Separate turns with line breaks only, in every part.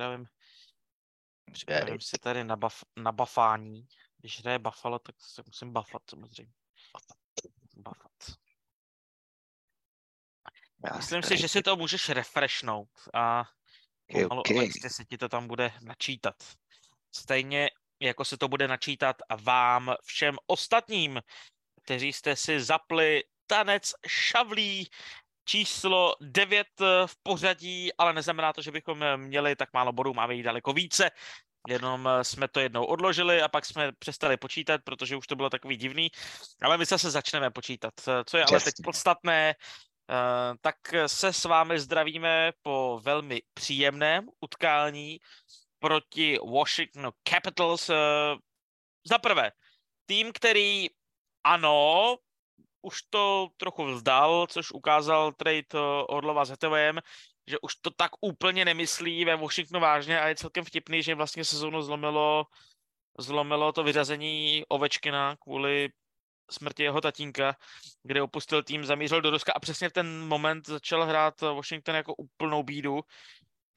připravím, připravím si tady na, buff, na buffání. Když hraje Buffalo, tak se musím buffat samozřejmě. Buffat. Myslím si, že si to můžeš refreshnout a pomalu,
okay.
se ti to tam bude načítat. Stejně jako se to bude načítat a vám všem ostatním, kteří jste si zapli tanec šavlí číslo 9 v pořadí, ale neznamená to, že bychom měli tak málo bodů, máme jich daleko více. Jenom jsme to jednou odložili a pak jsme přestali počítat, protože už to bylo takový divný. Ale my zase začneme počítat. Co je ale teď podstatné, eh, tak se s vámi zdravíme po velmi příjemném utkání proti Washington Capitals. Eh, Za prvé, tým, který ano, už to trochu vzdal, což ukázal trade eh, Orlova s Hetevem, že už to tak úplně nemyslí ve Washingtonu vážně a je celkem vtipný, že vlastně sezónu zlomilo, zlomilo to vyřazení Ovečkina kvůli smrti jeho tatínka, kde opustil tým, zamířil do Ruska a přesně v ten moment začal hrát Washington jako úplnou bídu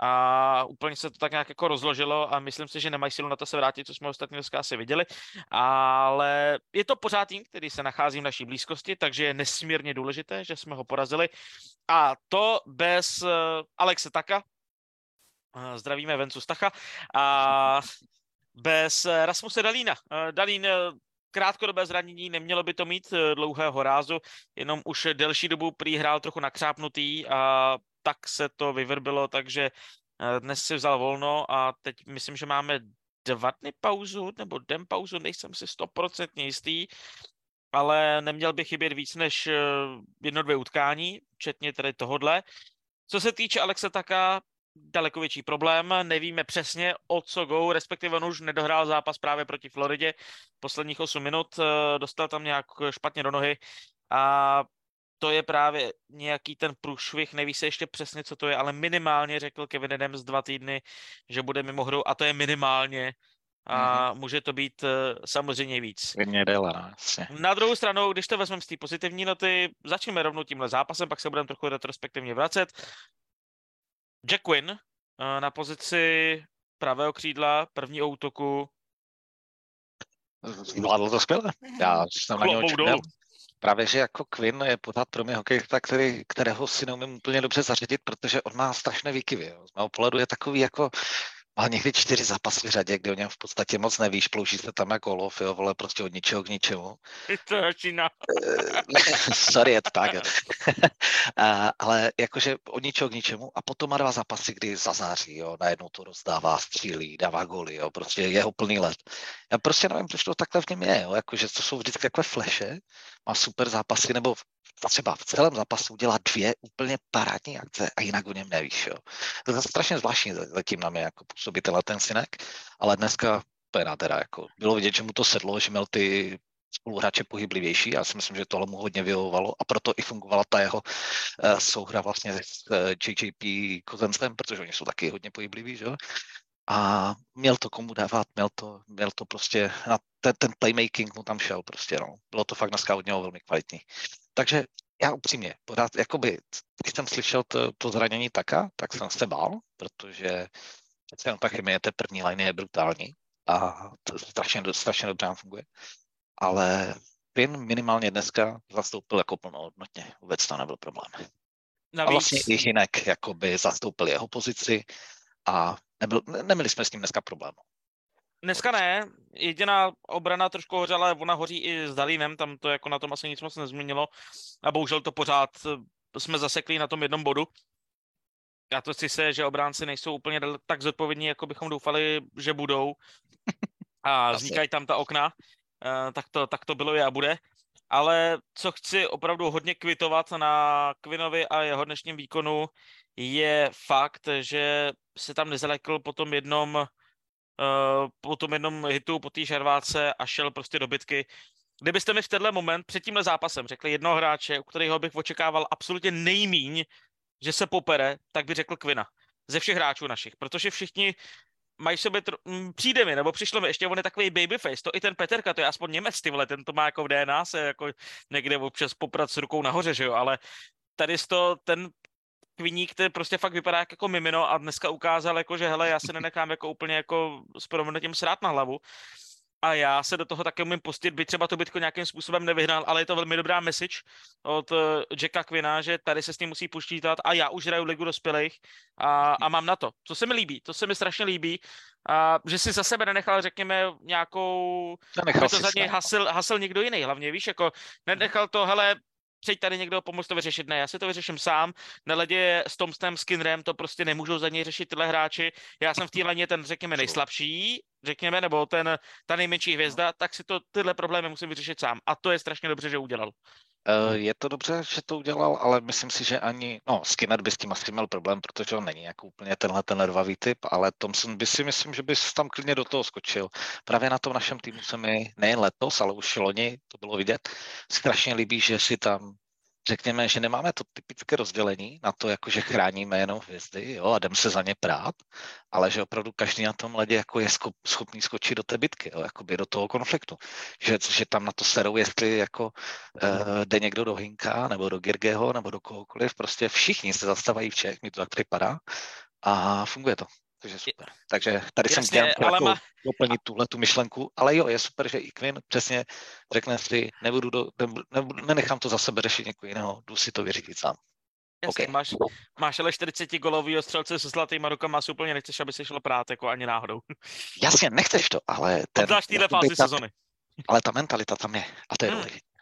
a úplně se to tak nějak jako rozložilo a myslím si, že nemají silu na to se vrátit, co jsme ostatně dneska asi viděli, ale je to pořád tým, který se nachází v naší blízkosti, takže je nesmírně důležité, že jsme ho porazili. A to bez uh, Alexe Taka, uh, zdravíme Vencu Stacha, a bez eh, Rasmuse Dalína. Dalín krátkodobé zranění, nemělo by to mít eh, dlouhého rázu, jenom už delší dobu prý hrál trochu nakřápnutý a tak se to vyvrbilo, takže eh, dnes si vzal volno a teď myslím, že máme dva dny pauzu, nebo den pauzu, nejsem si stoprocentně jistý, ale neměl by chybět víc než eh, jedno, dvě utkání, včetně tedy tohodle. Co se týče Alexe Taka, daleko větší problém, nevíme přesně o co go, respektive on už nedohrál zápas právě proti Floridě posledních 8 minut, eh, dostal tam nějak špatně do nohy a to je právě nějaký ten průšvih, neví se ještě přesně, co to je, ale minimálně řekl Kevin Adams dva týdny, že bude mimo hru a to je minimálně a mm-hmm. může to být eh, samozřejmě víc.
Jasně.
Na druhou stranu, když to vezmeme z té pozitivní noty, začneme rovnou tímhle zápasem, pak se budeme trochu retrospektivně vracet. Jack Quinn eh, na pozici pravého křídla, prvního útoku.
Zvládl to skvěle. Já jsem na něho čekal. Právě, že jako Quinn je pořád pro mě hokejista, který, kterého si neumím úplně dobře zařadit, protože on má strašné výkyvy. Jo. Z mého pohledu je takový jako, má někdy čtyři zápasy v řadě, kde o něm v podstatě moc nevíš, plouží se tam jako olov, jo, vole, prostě od ničeho k ničemu.
To začíná.
Sorry, je to tak. a, ale jakože od ničeho k ničemu a potom má dva zápasy, kdy zazáří, jo, najednou to rozdává, střílí, dává goly, jo, prostě jeho plný let. Já prostě nevím, proč to takhle v něm je, jo, jakože to jsou vždycky takové fleše, má super zápasy, nebo třeba v celém zápasu udělá dvě úplně parádní akce a jinak o něm nevíš, jo. To je strašně zvláštní zatím na mě jako působí tenhle ten synek, ale dneska je nádhera, jako bylo vidět, že mu to sedlo, že měl ty spoluhráče pohyblivější. Já si myslím, že tohle mu hodně vyhovovalo a proto i fungovala ta jeho uh, souhra vlastně s uh, JJP Kozencem, protože oni jsou taky hodně pohybliví, že? A měl to komu dávat, měl to, měl to prostě, na ten, ten playmaking mu tam šel prostě, no. Bylo to fakt dneska od něho velmi kvalitní. Takže já upřímně, pořád, jakoby, když jsem slyšel to, to zranění taka, tak jsem se bál, protože přece jenom ta chemie té první line je brutální a to strašně, strašně dobře nám funguje. Ale Finn minimálně dneska zastoupil jako plnohodnotně, vůbec to nebyl problém. A
Navíc,
vlastně i Hinek jakoby zastoupil jeho pozici a nebyl, ne, neměli jsme s tím dneska problém.
Dneska ne, jediná obrana trošku hořela, ale ona hoří i s Dalínem, tam to jako na tom asi nic moc nezměnilo a bohužel to pořád eh, jsme zasekli na tom jednom bodu. A to si se, že obránci nejsou úplně tak zodpovědní, jako bychom doufali, že budou. A vznikají tam ta okna, eh, tak to, tak to bylo je a bude. Ale co chci opravdu hodně kvitovat na Kvinovi a jeho dnešním výkonu, je fakt, že se tam nezalekl po tom jednom uh, po tom jednom hitu, po té žarváce a šel prostě do bitky. Kdybyste mi v tenhle moment před tímhle zápasem řekli jednoho hráče, u kterého bych očekával absolutně nejmíň, že se popere, tak by řekl Kvina. Ze všech hráčů našich, protože všichni mají sobě, tr- m, přijde mi, nebo přišlo mi, ještě on je takový babyface, to i ten Peterka, to je aspoň Němec, ty vole, ten to má jako v DNA, se jako někde občas poprat s rukou nahoře, že jo, ale tady to, ten Kviník, který prostě fakt vypadá jako mimino a dneska ukázal, jako, že hele, já se nenechám jako úplně jako s proměnutím srát na hlavu. A já se do toho také umím pustit, by třeba to bytko nějakým způsobem nevyhnal, ale je to velmi dobrá message od uh, Jacka Quina, že tady se s tím musí počítat a já už hraju ligu dospělých a, a mám na to. To se mi líbí, to se mi strašně líbí, a že si za sebe nenechal, řekněme, nějakou, to za něj hasil, hasil někdo jiný, hlavně víš, jako nenechal to, hele, přijď tady někdo pomoct to vyřešit. Ne, já si to vyřeším sám. Na ledě s Tomstem, Skinnerem to prostě nemůžou za něj řešit tyhle hráči. Já jsem v té leně ten, řekněme, nejslabší, řekněme, nebo ten, ta nejmenší hvězda, tak si to tyhle problémy musím vyřešit sám. A to je strašně dobře, že udělal.
Eh, je to dobře, že to udělal, ale myslím si, že ani, no Skinner by s tím asi měl problém, protože on není jako úplně tenhle ten nervavý typ, ale Thompson by si myslím, že by tam klidně do toho skočil. Právě na tom našem týmu se mi nejen letos, ale už loni, to bylo vidět, strašně líbí, že si tam řekněme, že nemáme to typické rozdělení na to, jako že chráníme jenom hvězdy jo, a jdeme se za ně prát, ale že opravdu každý na tom ledě jako je schopný skočit do té bitky, jo, jakoby do toho konfliktu. Že, že tam na to serou, jestli jako uh, jde někdo do Hinka, nebo do Girgeho, nebo do kohokoliv, prostě všichni se zastávají v Čech, mi to tak připadá a funguje to. Takže super. Takže tady Jasně, jsem chtěl jako má... doplnit tuhle tu myšlenku, ale jo, je super, že i Quinn přesně řekne si, nebudu do, nebudu, nenechám to za sebe řešit někoho jiného, jdu si to vyřídit sám.
Jasně, okay. máš, máš ale 40 golový střelce se zlatýma rukama, asi úplně nechceš, aby se šlo prát jako ani náhodou.
Jasně, nechceš to, ale...
Ten, Obzvlášť téhle fázi sezony.
Ale ta mentalita tam je a to je hmm. důležité.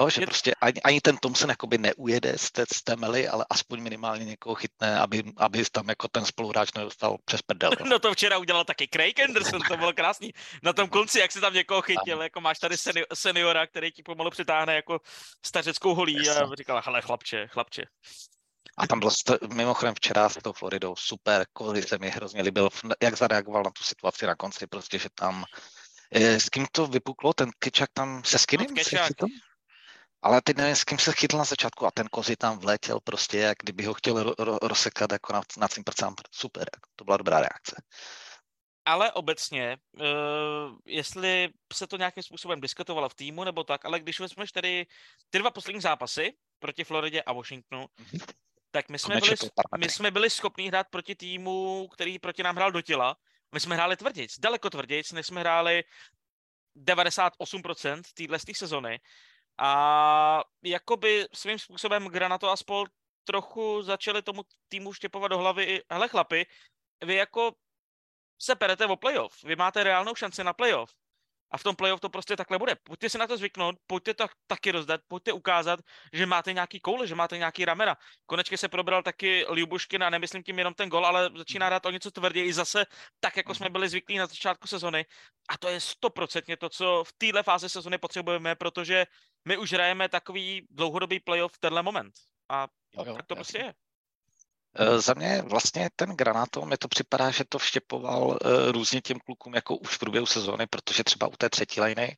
Jo, že prostě ani, ani ten Thompson jakoby neujede z té, z té mely, ale aspoň minimálně někoho chytne, aby, aby tam jako ten spoluhráč nedostal přes prdel.
No to včera udělal taky Craig Anderson, to bylo krásný. Na tom konci, jak se tam někoho chytil, jako máš tady seniora, který ti pomalu přitáhne jako stařeckou holí a říkal, hele chlapče, chlapče.
A tam byl mimochodem včera s tou Floridou super, Kozy se mi hrozně líbil, jak zareagoval na tu situaci na konci, prostě, že tam eh, s kým to vypuklo, ten Kečak tam se skinem? No, ale teď nevím, s kým se chytl na začátku a ten kozy tam vletěl prostě, jak kdyby ho chtěl ro- ro- rozsekat jako na, na cimprcám. Super, to byla dobrá reakce.
Ale obecně, uh, jestli se to nějakým způsobem diskutovalo v týmu nebo tak, ale když vezmeš tady ty dva poslední zápasy proti Floridě a Washingtonu, mm-hmm. tak my jsme, byli, my jsme byli schopni hrát proti týmu, který proti nám hrál do těla. My jsme hráli tvrdic, daleko tvrdic, než jsme hráli 98% téhle sezony. A jakoby svým způsobem Granato a spol trochu začali tomu týmu štěpovat do hlavy, hele chlapi, vy jako se perete o playoff, vy máte reálnou šanci na playoff. A v tom playoff to prostě takhle bude. Pojďte si na to zvyknout, pojďte to taky rozdat, pojďte ukázat, že máte nějaký koule, že máte nějaký ramena. Konečně se probral taky Liubuškin a nemyslím tím jenom ten gol, ale začíná hrát o něco tvrději zase, tak jako jsme byli zvyklí na začátku sezony. A to je stoprocentně to, co v téhle fázi sezony potřebujeme, protože my už hrajeme takový dlouhodobý playoff v tenhle moment. A jo, jo, tak to prostě je.
Eh, za mě vlastně ten granátom, mi to připadá, že to vštěpoval uh, různě těm klukům jako už v průběhu sezóny, protože třeba u té třetí liny,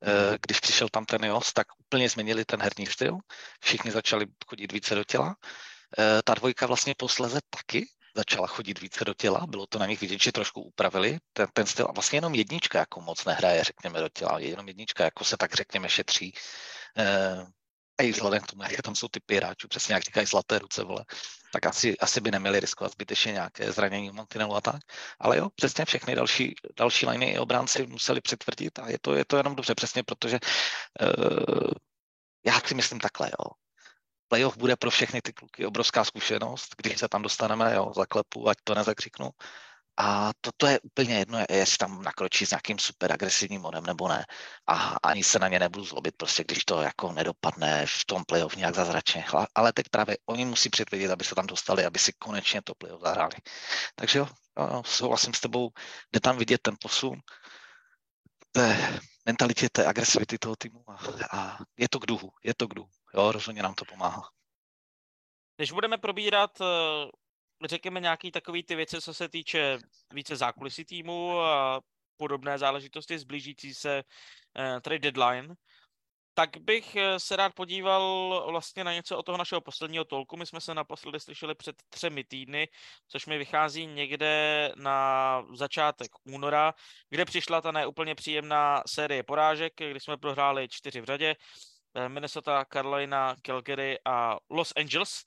uh, když přišel tam ten Jos, tak úplně změnili ten herní styl, všichni začali chodit více do těla. Uh, ta dvojka vlastně posleze taky začala chodit více do těla, bylo to na nich vidět, že trošku upravili ten, ten styl a vlastně jenom jednička jako moc nehraje, řekněme, do těla, jenom jednička jako se tak řekněme šetří. A i vzhledem k tomu, jak tam jsou typy hráčů, přesně jak říkají zlaté ruce, vole, tak asi, asi by neměli riskovat zbytečně nějaké zranění mantinelu a tak. Ale jo, přesně všechny další, další liney i obránci museli přitvrdit a je to, je to jenom dobře, přesně protože uh, já si myslím takhle, jo. Playoff bude pro všechny ty kluky obrovská zkušenost, když se tam dostaneme, jo, zaklepu, ať to nezakřiknu. A toto je úplně jedno, jestli tam nakročí s nějakým super agresivním modem nebo ne. A ani se na ně nebudu zlobit, prostě když to jako nedopadne v tom playoff nějak zázračně. Ale teď právě oni musí předvědět, aby se tam dostali, aby si konečně to playoff zahráli. Takže jo, jo souhlasím s tebou, jde tam vidět ten posun té mentalitě, té agresivity toho týmu a, a je to k duhu, je to k duhu. Jo, rozhodně nám to pomáhá.
Když budeme probírat eh, řekněme, nějaký takový ty věci, co se týče více zákulisí týmu a podobné záležitosti zblížící se uh, trade deadline, tak bych eh, se rád podíval vlastně na něco od toho našeho posledního tolku. My jsme se naposledy slyšeli před třemi týdny, což mi vychází někde na začátek února, kde přišla ta neúplně příjemná série porážek, kdy jsme prohráli čtyři v řadě. Eh, Minnesota, Carolina, Calgary a Los Angeles.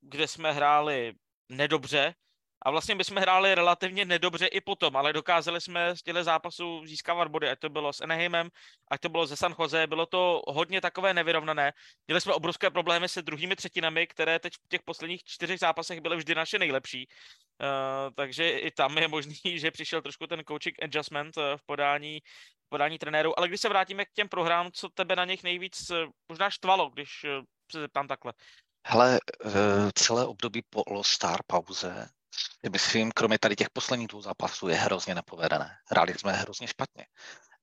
kde jsme hráli nedobře, a vlastně bychom hráli relativně nedobře i potom, ale dokázali jsme z těchto zápasů získávat body, ať to bylo s Anaheimem, ať to bylo ze San Jose, bylo to hodně takové nevyrovnané. Měli jsme obrovské problémy se druhými třetinami, které teď v těch posledních čtyřech zápasech byly vždy naše nejlepší. Uh, takže i tam je možný, že přišel trošku ten coaching adjustment uh, v podání, v podání trenéru. Ale když se vrátíme k těm prohrám, co tebe na nich nejvíc uh, možná štvalo, když se zeptám takhle?
Hele, celé období po All-Star pauze myslím, kromě tady těch posledních dvou zápasů je hrozně nepovedené. Hráli jsme hrozně špatně.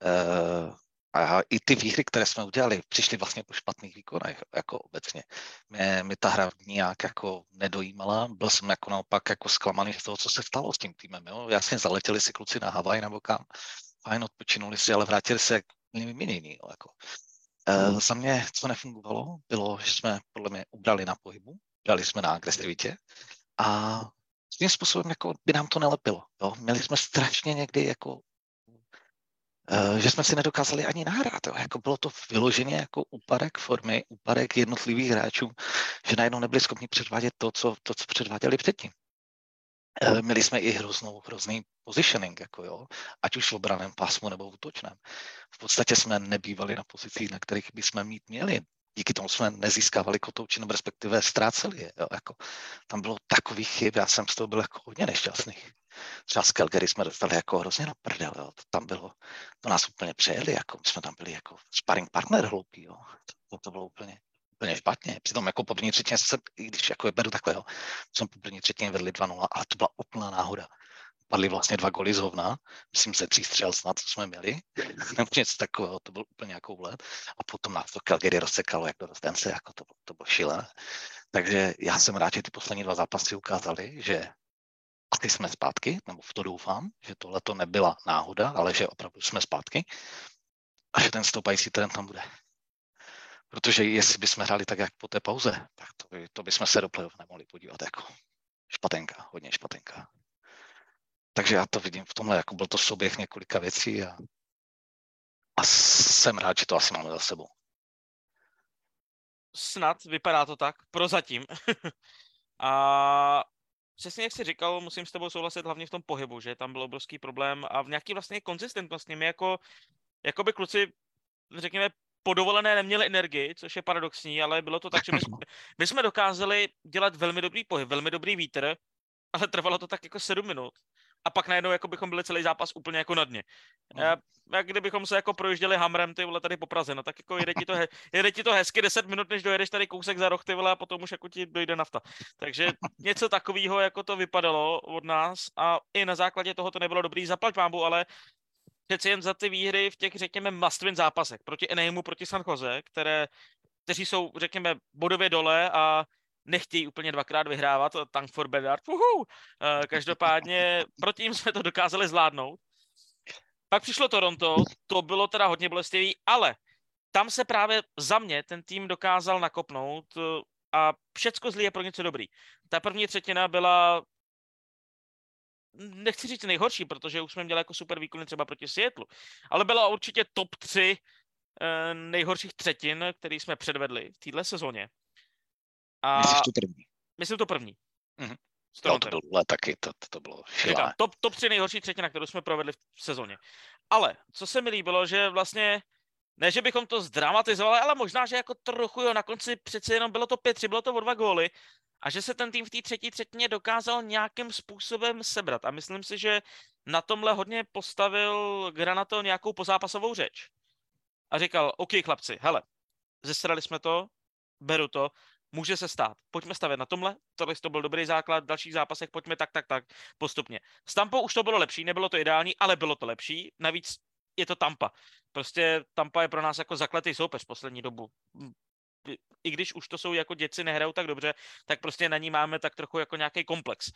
Uh, a i ty výhry, které jsme udělali, přišly vlastně po špatných výkonech, jako obecně. Mě, mě ta hra nějak jako nedojímala, byl jsem jako naopak jako zklamaný z toho, co se stalo s tím týmem. Jo? Jasně zaletěli si kluci na Havaj nebo kam, fajn, odpočinuli si, ale vrátili se k vyměnění. Jako. Uh, za mě, co nefungovalo, bylo, že jsme podle mě ubrali na pohybu, dali jsme na agresivitě a svým způsobem jako by nám to nelepilo. Jo? Měli jsme strašně někdy jako Uh, že jsme si nedokázali ani nahrát. Jo. Jako bylo to vyloženě jako úpadek formy, úpadek jednotlivých hráčů, že najednou nebyli schopni předvádět to, co, to, co předváděli předtím. Uh, měli jsme i hroznou, hrozný positioning, jako jo, ať už v obraném pásmu nebo v útočném. V podstatě jsme nebývali na pozicích, na kterých bychom mít měli díky tomu jsme nezískávali kotouči, nebo respektive ztráceli je. Jo, jako, tam bylo takový chyb, já jsem z toho byl jako hodně nešťastný. Třeba z Calgary jsme dostali jako hrozně na prdel, jo. To tam bylo, to nás úplně přejeli, jako my jsme tam byli jako sparring partner hloupý, jo. To, to bylo úplně, úplně špatně. Přitom jako po první třetině se, i když jako je beru takhle, jo, jsme po první třetině vedli 2-0, ale to byla úplná náhoda padly vlastně dva goly z hovna, myslím ze tří střel snad, co jsme měli, nebo něco takového, to byl úplně jako úlet. A potom nás to Calgary rozsekalo jak do rozdence, jako to, to bylo šílené. Takže já jsem rád, že ty poslední dva zápasy ukázali, že asi jsme zpátky, nebo v to doufám, že tohle to nebyla náhoda, ale že opravdu jsme zpátky a že ten stoupající trend tam bude. Protože jestli bychom hráli tak, jak po té pauze, tak to, by, to bychom se do nemohli podívat jako špatenka, hodně špatenka. Takže já to vidím v tomhle, jako byl to souběh několika věcí a, a jsem rád, že to asi máme za sebou.
Snad, vypadá to tak, prozatím. a přesně jak jsi říkal, musím s tebou souhlasit hlavně v tom pohybu, že tam byl obrovský problém a v nějaký vlastně konzistentnosti. My jako, jako by kluci, řekněme, po dovolené neměli energii, což je paradoxní, ale bylo to tak, že my jsme, my jsme dokázali dělat velmi dobrý pohyb, velmi dobrý vítr, ale trvalo to tak jako sedm minut a pak najednou jako bychom byli celý zápas úplně jako na dně. No. Jak kdybychom se jako projížděli hamrem ty vole tady po Praze, no tak jako jede ti to, he, jede ti to hezky 10 minut, než dojedeš tady kousek za roh ty vole a potom už jako ti dojde nafta. Takže něco takového jako to vypadalo od nás a i na základě toho to nebylo dobrý zaplať pámbu, ale přeci jen za ty výhry v těch, řekněme, must win zápasech proti Eneimu, proti San Jose, které, kteří jsou, řekněme, bodově dole a nechtějí úplně dvakrát vyhrávat, tank for Bedard, uhu. Eh, každopádně proti ním jsme to dokázali zvládnout. Pak přišlo Toronto, to bylo teda hodně bolestivý, ale tam se právě za mě ten tým dokázal nakopnout eh, a všecko zlý je pro něco dobrý. Ta první třetina byla nechci říct nejhorší, protože už jsme měli jako super výkony třeba proti Seattle, ale byla určitě top 3 eh, nejhorších třetin, který jsme předvedli v této sezóně.
A... Myslíš tu první?
Myslím to první.
Mm-hmm. No, to bylo taky, to, to, to bylo
Říkám, top, top 3 nejhorší třetina, kterou jsme provedli v sezóně. Ale, co se mi líbilo, že vlastně, ne, že bychom to zdramatizovali, ale možná, že jako trochu, jo, na konci přece jenom bylo to 5-3, bylo to o dva góly, a že se ten tým v té třetí třetině dokázal nějakým způsobem sebrat. A myslím si, že na tomhle hodně postavil Granato nějakou pozápasovou řeč. A říkal, OK chlapci, hele, zesrali jsme to, beru to, může se stát. Pojďme stavět na tomhle, tohle to byl dobrý základ, v dalších zápasech pojďme tak, tak, tak, postupně. S Tampou už to bylo lepší, nebylo to ideální, ale bylo to lepší. Navíc je to Tampa. Prostě Tampa je pro nás jako zakletý soupeř poslední dobu. I když už to jsou jako děci, nehrajou tak dobře, tak prostě na ní máme tak trochu jako nějaký komplex.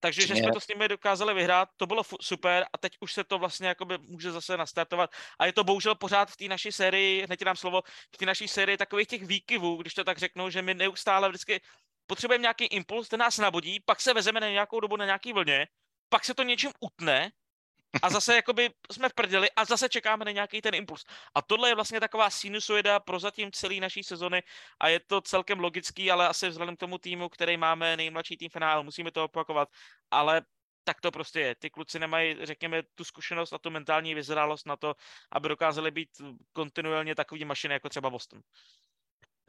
Takže, že jsme to s nimi dokázali vyhrát, to bylo super a teď už se to vlastně jakoby může zase nastartovat. A je to bohužel pořád v té naší sérii, hned dám slovo, v té naší sérii takových těch výkyvů, když to tak řeknu, že my neustále vždycky potřebujeme nějaký impuls, ten nás nabodí, pak se vezeme na nějakou dobu na nějaký vlně, pak se to něčím utne a zase jakoby jsme v prdeli a zase čekáme na nějaký ten impuls. A tohle je vlastně taková sinusoida pro zatím celý naší sezony a je to celkem logický, ale asi vzhledem k tomu týmu, který máme nejmladší tým finál, musíme to opakovat, ale tak to prostě je. Ty kluci nemají, řekněme, tu zkušenost a tu mentální vyzrálost na to, aby dokázali být kontinuálně takový mašiny jako třeba Boston.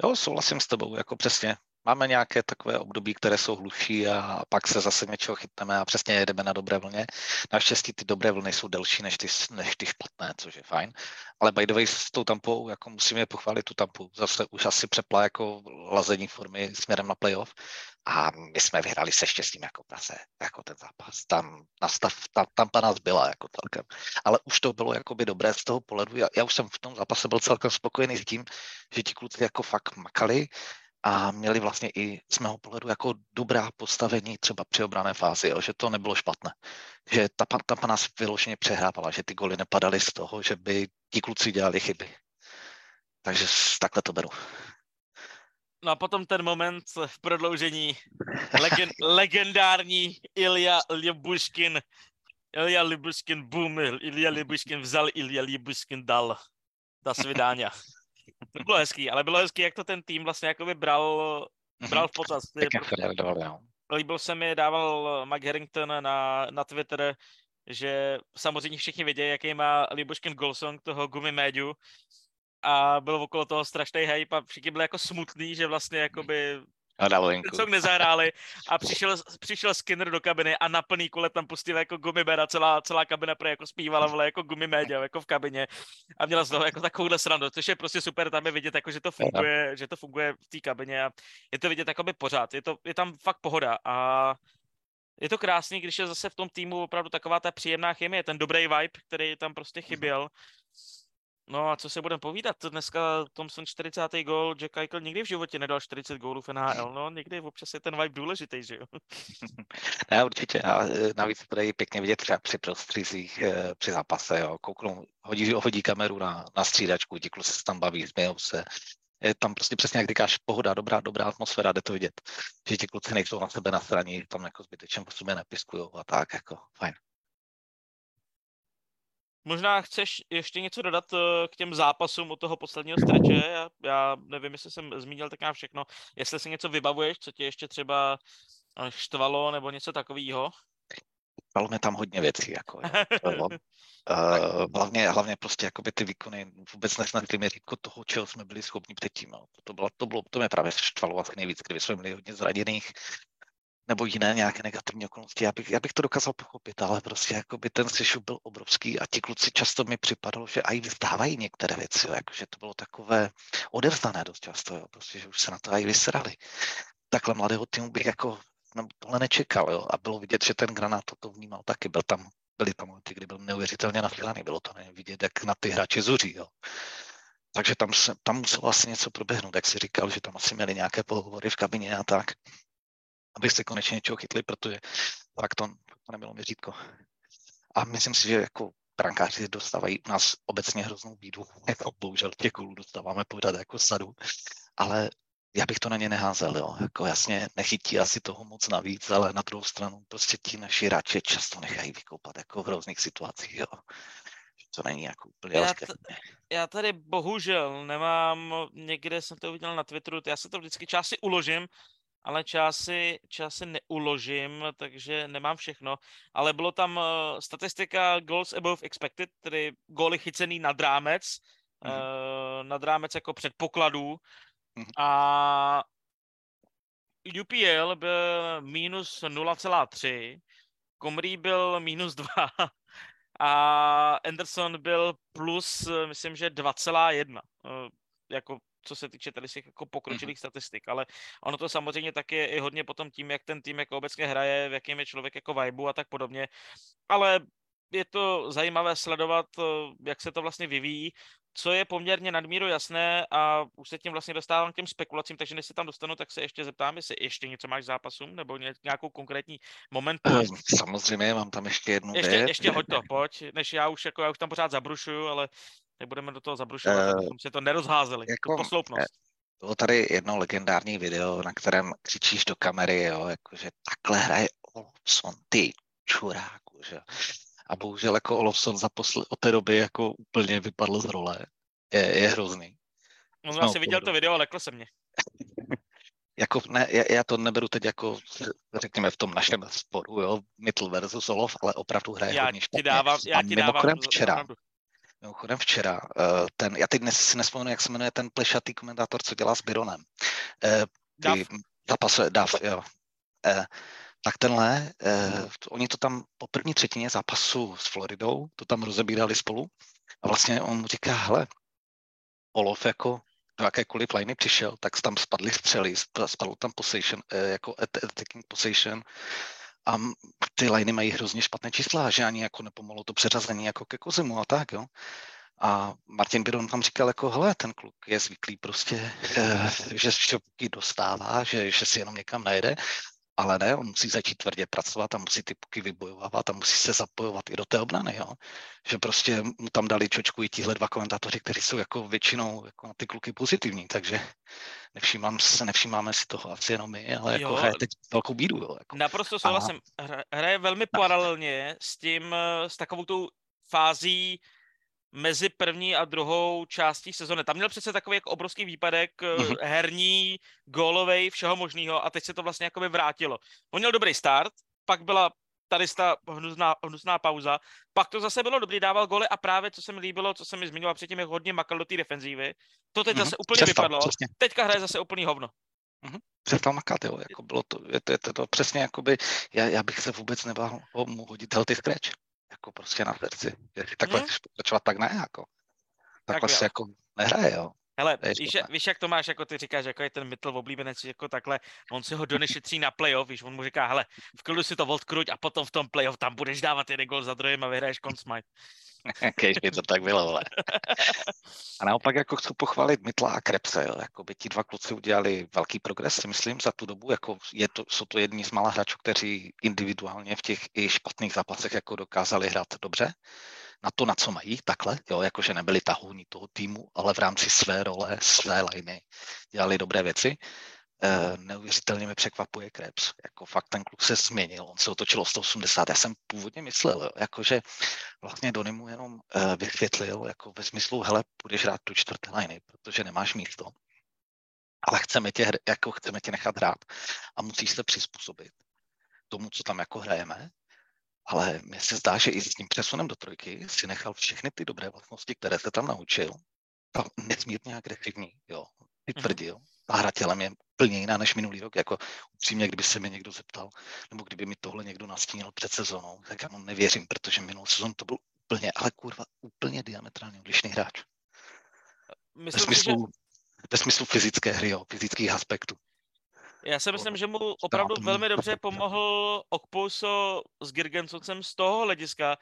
Jo, souhlasím s tebou, jako přesně máme nějaké takové období, které jsou hluší a pak se zase něčeho chytneme a přesně jedeme na dobré vlně. Naštěstí ty dobré vlny jsou delší než ty, než ty špatné, což je fajn. Ale by the way, s tou tampou, jako musíme pochválit tu tampu. Zase už asi přepla jako lazení formy směrem na playoff a my jsme vyhráli se štěstím jako prase, jako ten zápas. Tam nastav, ta tampa nás byla jako celkem. Ale už to bylo jakoby dobré z toho pohledu. Já, já už jsem v tom zápase byl celkem spokojený s tím, že ti kluci jako fakt makali, a měli vlastně i z mého pohledu jako dobrá postavení třeba při obrané fázi, jo, že to nebylo špatné. Že ta, ta nás vyloženě přehrávala, že ty goly nepadaly z toho, že by ti kluci dělali chyby. Takže takhle to beru.
No a potom ten moment v prodloužení legen, legendární Ilja Libuškin Ilja Libuškin boom, Ilja Libuškin vzal, Ilja Libuškin dal. Da svidáňa. To bylo hezký, ale bylo hezký, jak to ten tým vlastně jakoby bral, mhm. bral v potaz. Líbil se mi, dával Mike Harrington na, na Twitter, že samozřejmě všichni vědí, jaký má Libuškin Golsong toho Gumi Médiu a byl okolo toho strašný hype a všichni byli jako smutný, že vlastně jakoby song nezahráli a přišel, přišel Skinner do kabiny a na plný kole tam pustil jako gumibera, celá, celá kabina pro jako zpívala, vole, jako gumimédia, jako v kabině. A měla z toho jako takovouhle srandu, což je prostě super tam je vidět, jako, že to funguje, že to funguje v té kabině a je to vidět by pořád, je, to, je tam fakt pohoda a je to krásný, když je zase v tom týmu opravdu taková ta příjemná chemie, ten dobrý vibe, který tam prostě chyběl. No a co se budeme povídat? Dneska Thompson 40. gól, Jack Eichel nikdy v životě nedal 40 gólů v NHL, no někdy občas je ten vibe důležitý, že jo?
ne, určitě a e, navíc to je pěkně vidět třeba při prostřizích, e, při zápase, jo, kouknou, hodí, hodí kameru na, na střídačku, ti kluci se tam baví, smějou se, je tam prostě přesně, jak říkáš, pohoda, dobrá, dobrá atmosféra, jde to vidět, že ti kluci nejsou na sebe na straně, tam jako zbytečně po sobě nepiskujou a tak, jako fajn.
Možná chceš ještě něco dodat eh, k těm zápasům od toho posledního streče? Já, já nevím, jestli jsem zmínil tak nějak všechno. Jestli si něco vybavuješ, co tě ještě třeba eh, štvalo nebo něco takového?
Štvalo mě tam hodně věcí. Jako, jo. uh, hlavně, hlavně prostě jakoby ty výkony vůbec nesnadili mi říct toho, čeho jsme byli schopni předtím. Jo. To, bylo, to, bylo, to mě právě štvalo asi nejvíc, kdyby jsme byli hodně zraněných, nebo jiné nějaké negativní okolnosti. Já bych, já bych to dokázal pochopit, ale prostě jako by ten sešup byl obrovský a ti kluci často mi připadalo, že i vzdávají některé věci, jo, jako, že to bylo takové odevzdané dost často, jo, prostě, že už se na to i vysrali. Takhle mladého týmu bych jako no, tohle nečekal jo, a bylo vidět, že ten granát to vnímal taky, byl tam byly tam momenty, kdy byl neuvěřitelně nafilaný, bylo to vidět, jak na ty hráče zuří. Jo. Takže tam, se, tam muselo asi něco proběhnout, jak si říkal, že tam asi měli nějaké pohovory v kabině a tak aby se konečně něčeho chytli, protože tak to, to nebylo měřítko. A myslím si, že jako brankáři dostávají u nás obecně hroznou bídu. Jako bohužel těch gólů dostáváme pořád jako sadu. Ale já bych to na ně neházel, jo. Jako jasně nechytí asi toho moc navíc, ale na druhou stranu prostě ti naši hráči často nechají vykoupat jako v různých situacích, jo. To není jako úplně
já, t- já tady bohužel nemám, někde jsem to viděl na Twitteru, já se to vždycky části uložím, ale časy, časy neuložím, takže nemám všechno. Ale bylo tam uh, statistika goals above expected, tedy góly chycený nad rámec, mm-hmm. uh, nad rámec jako předpokladů. Mm-hmm. A UPL byl minus 0,3, Komrý byl minus 2 a Anderson byl plus, myslím, že 2,1. Uh, jako co se týče tady těch jako pokročilých mm-hmm. statistik, ale ono to samozřejmě taky je i hodně potom tím, jak ten tým jako obecně hraje, v jakým je člověk jako vibe a tak podobně, ale je to zajímavé sledovat, eh, jak se to vlastně vyvíjí, co je poměrně nadmíru jasné a už se tím vlastně dostávám k těm spekulacím, takže než se tam dostanu, tak se ještě zeptám, jestli ještě něco máš zápasům nebo nějakou konkrétní moment.
Eh, samozřejmě, mám tam ještě jednu
ještě, věc. Ještě hoď to, pojď, než já už, jako, já už tam pořád zabrušuju, ale nebudeme do toho zabrušovat, uh, abychom to nerozházeli. Jako, posloupnost. Eh,
bylo tady jedno legendární video, na kterém křičíš do kamery, jo, jakože takhle hraje Olson, ty čuráku, že A bohužel jako Olofsson za posle, od té doby jako úplně vypadl z role. Je, je hrozný.
On no, asi viděl to video, lekl se mě.
jako ne, já, já, to neberu teď jako, řekněme, v tom našem sporu, jo, Mittel versus Olof, ale opravdu hraje
já
hodně
špatně. Ti dávám, já ti dávám,
včera, Mimochodem včera, uh, ten, já teď si nespomenu, jak se jmenuje ten plešatý komentátor, co dělá s Byronem. Uh,
Dav.
Zapasuje, Dav, jo. Uh, tak tenhle, oni to tam po první třetině zápasu s Floridou, to tam rozebírali spolu a vlastně on mu říká, hele, Olof jako do jakékoliv liney přišel, tak tam spadly střely, spadl tam possession, jako attacking possession, a ty liney mají hrozně špatné čísla, že ani jako nepomohlo to přeřazení jako ke kozimu a tak, jo. A Martin Biron tam říkal jako, hele, ten kluk je zvyklý prostě, eh, že šťopky dostává, že, že si jenom někam najde ale ne, on musí začít tvrdě pracovat a musí ty puky vybojovávat a musí se zapojovat i do té obrany, jo. Že prostě mu tam dali čočku i tihle dva komentátoři, kteří jsou jako většinou jako na ty kluky pozitivní, takže nevšímám se, nevšímáme si toho asi jenom my, ale jako hraje teď velkou bídu, jo. Jako.
Naprosto souhlasím. Hraje velmi paralelně s tím, s takovou tou fází mezi první a druhou částí sezony. Tam měl přece takový jako obrovský výpadek, mm-hmm. herní, gólovej, všeho možného a teď se to vlastně jakoby vrátilo. On měl dobrý start, pak byla tady ta hnusná, hnusná pauza, pak to zase bylo dobrý, dával góly a právě, co se mi líbilo, co se mi zmiňoval předtím, jak hodně makal do té defenzívy, to teď mm-hmm. zase úplně Přestal, vypadlo, přesně. teďka hraje zase úplný hovno.
Mm-hmm. Přestal makat, jo, jako bylo to, je to, je to, to přesně jakoby, já, já bych se vůbec nebál mu hodit healthy scratch jako prostě na srdci. Takhle hmm. chceš pokračovat, tak ne, jako. Takhle tak se jako nehraje, jo.
Hele, víš, víš, jak to máš, jako ty říkáš, jako je ten Mittel oblíbenec, jako takhle, on si ho donešetří na playoff, víš, on mu říká, hele, v klidu si to odkruť a potom v tom playoff tam budeš dávat jeden gol za druhým a vyhraješ Consmite.
Kež by to tak bylo, ale. A naopak jako chci pochválit Mitla a Krepse, jo. Jako by ti dva kluci udělali velký progres, si myslím, za tu dobu, jako je to, jsou to jedni z mála hráčů, kteří individuálně v těch i špatných zápasech jako dokázali hrát dobře na to, na co mají, takhle, jo, jakože nebyli tahouní toho týmu, ale v rámci své role, své liny dělali dobré věci. Uh, neuvěřitelně mi překvapuje Krebs. Jako fakt ten kluk se změnil, on se otočil o 180. Já jsem původně myslel, jo, jakože vlastně Donny mu jenom uh, vysvětlil, jako ve smyslu, hele, budeš hrát tu čtvrté liny, protože nemáš místo. Ale chceme tě, jako chceme tě nechat hrát a musíš se přizpůsobit tomu, co tam jako hrajeme. Ale mně se zdá, že i s tím přesunem do trojky si nechal všechny ty dobré vlastnosti, které se tam naučil. Tam nesmírně agresivní, jo. Vytvrdil. Mm-hmm a hra tělem je plně jiná než minulý rok. Jako upřímně, kdyby se mi někdo zeptal, nebo kdyby mi tohle někdo nastínil před sezónou, tak já mu nevěřím, protože minulou sezónu to byl úplně, ale kurva, úplně diametrálně odlišný hráč. Myslím ve smyslu, že... ve smyslu fyzické hry, jo, fyzických aspektů.
Já si myslím, že mu opravdu velmi dobře pomohl Okposo s Girgensocem z toho hlediska,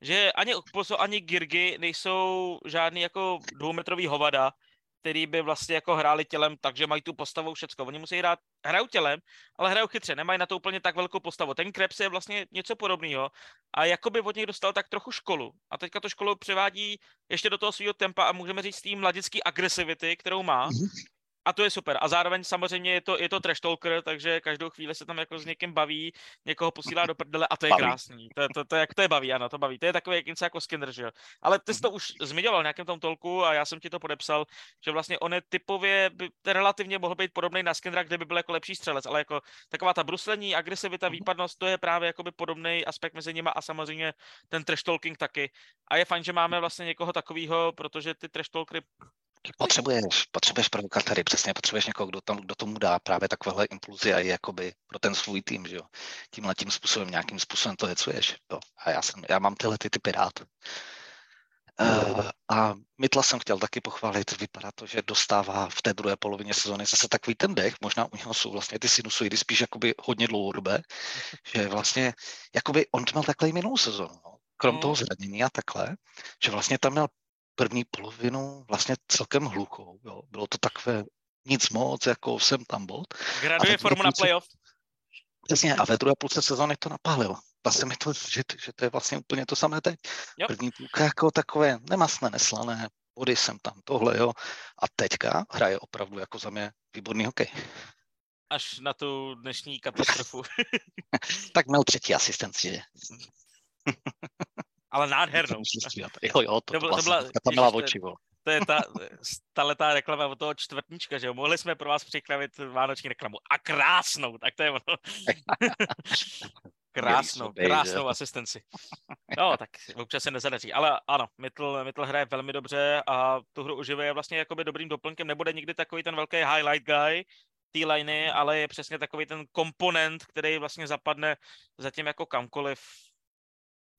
že ani Okposo, ani Girgy nejsou žádný jako dvoumetrový hovada, který by vlastně jako hráli tělem, takže mají tu postavu všecko. Oni musí hrát, hrajou tělem, ale hrajou chytře, nemají na to úplně tak velkou postavu. Ten Krebs je vlastně něco podobného a jako by od něj dostal tak trochu školu. A teďka to školu převádí ještě do toho svého tempa a můžeme říct té mladické agresivity, kterou má. A to je super. A zároveň samozřejmě je to, je to trash talker, takže každou chvíli se tam jako s někým baví, někoho posílá do prdele a to je baví. krásný. To, to, to, jak to je baví, ano, to baví. To je takový jak něco jako Skinner, že jo. Ale ty jsi to už zmiňoval v nějakém tom tolku a já jsem ti to podepsal, že vlastně on je typově by relativně mohl být podobný na Skinnera, kde by byl jako lepší střelec, ale jako taková ta bruslení, agresivita, mhm. výpadnost, to je právě jakoby podobný aspekt mezi nimi a samozřejmě ten trash talking taky. A je fajn, že máme vlastně někoho takového, protože ty trash talkery
Potřebuješ, potřebuješ provokatéry, přesně, potřebuješ někoho, kdo, tam, kdo tomu dá právě takovéhle impulzy a i jakoby pro ten svůj tým, že jo. Tímhle tím způsobem, nějakým způsobem to hecuješ, jo. A já, jsem, já mám tyhle ty typy rád. Uh, a Mytla jsem chtěl taky pochválit, vypadá to, že dostává v té druhé polovině sezóny zase takový ten dech, možná u něho jsou vlastně ty sinusoidy spíš jakoby hodně dlouhodobé, že vlastně, jakoby on měl takhle i minulou sezónu, no. krom mm. toho zranění a takhle, že vlastně tam měl první polovinu vlastně celkem hluchou. Jo. Bylo to takové nic moc, jako jsem tam bod.
Graduje formu na playoff.
Přesně, a ve druhé půlce sezóny to napálilo. Vlastně mi to, že, že to je vlastně úplně to samé teď. Jo. První půlka jako takové nemasné, neslané, body jsem tam, tohle, jo. A teďka hraje opravdu jako za mě výborný hokej.
Až na tu dnešní katastrofu.
tak měl třetí asistenci, že?
Ale nádhernou.
jo, jo, to, to, byla, to byla, to byla oči,
to je ta, ta letá reklama od toho čtvrtníčka, že jo? Mohli jsme pro vás připravit vánoční reklamu. A krásnou, tak to je ono. krásnou, krásnou asistenci. No, tak občas se nezadaří. Ale ano, Mittel hraje velmi dobře a tu hru uživuje vlastně jakoby dobrým doplňkem. Nebude nikdy takový ten velký highlight guy, té liney, ale je přesně takový ten komponent, který vlastně zapadne zatím jako kamkoliv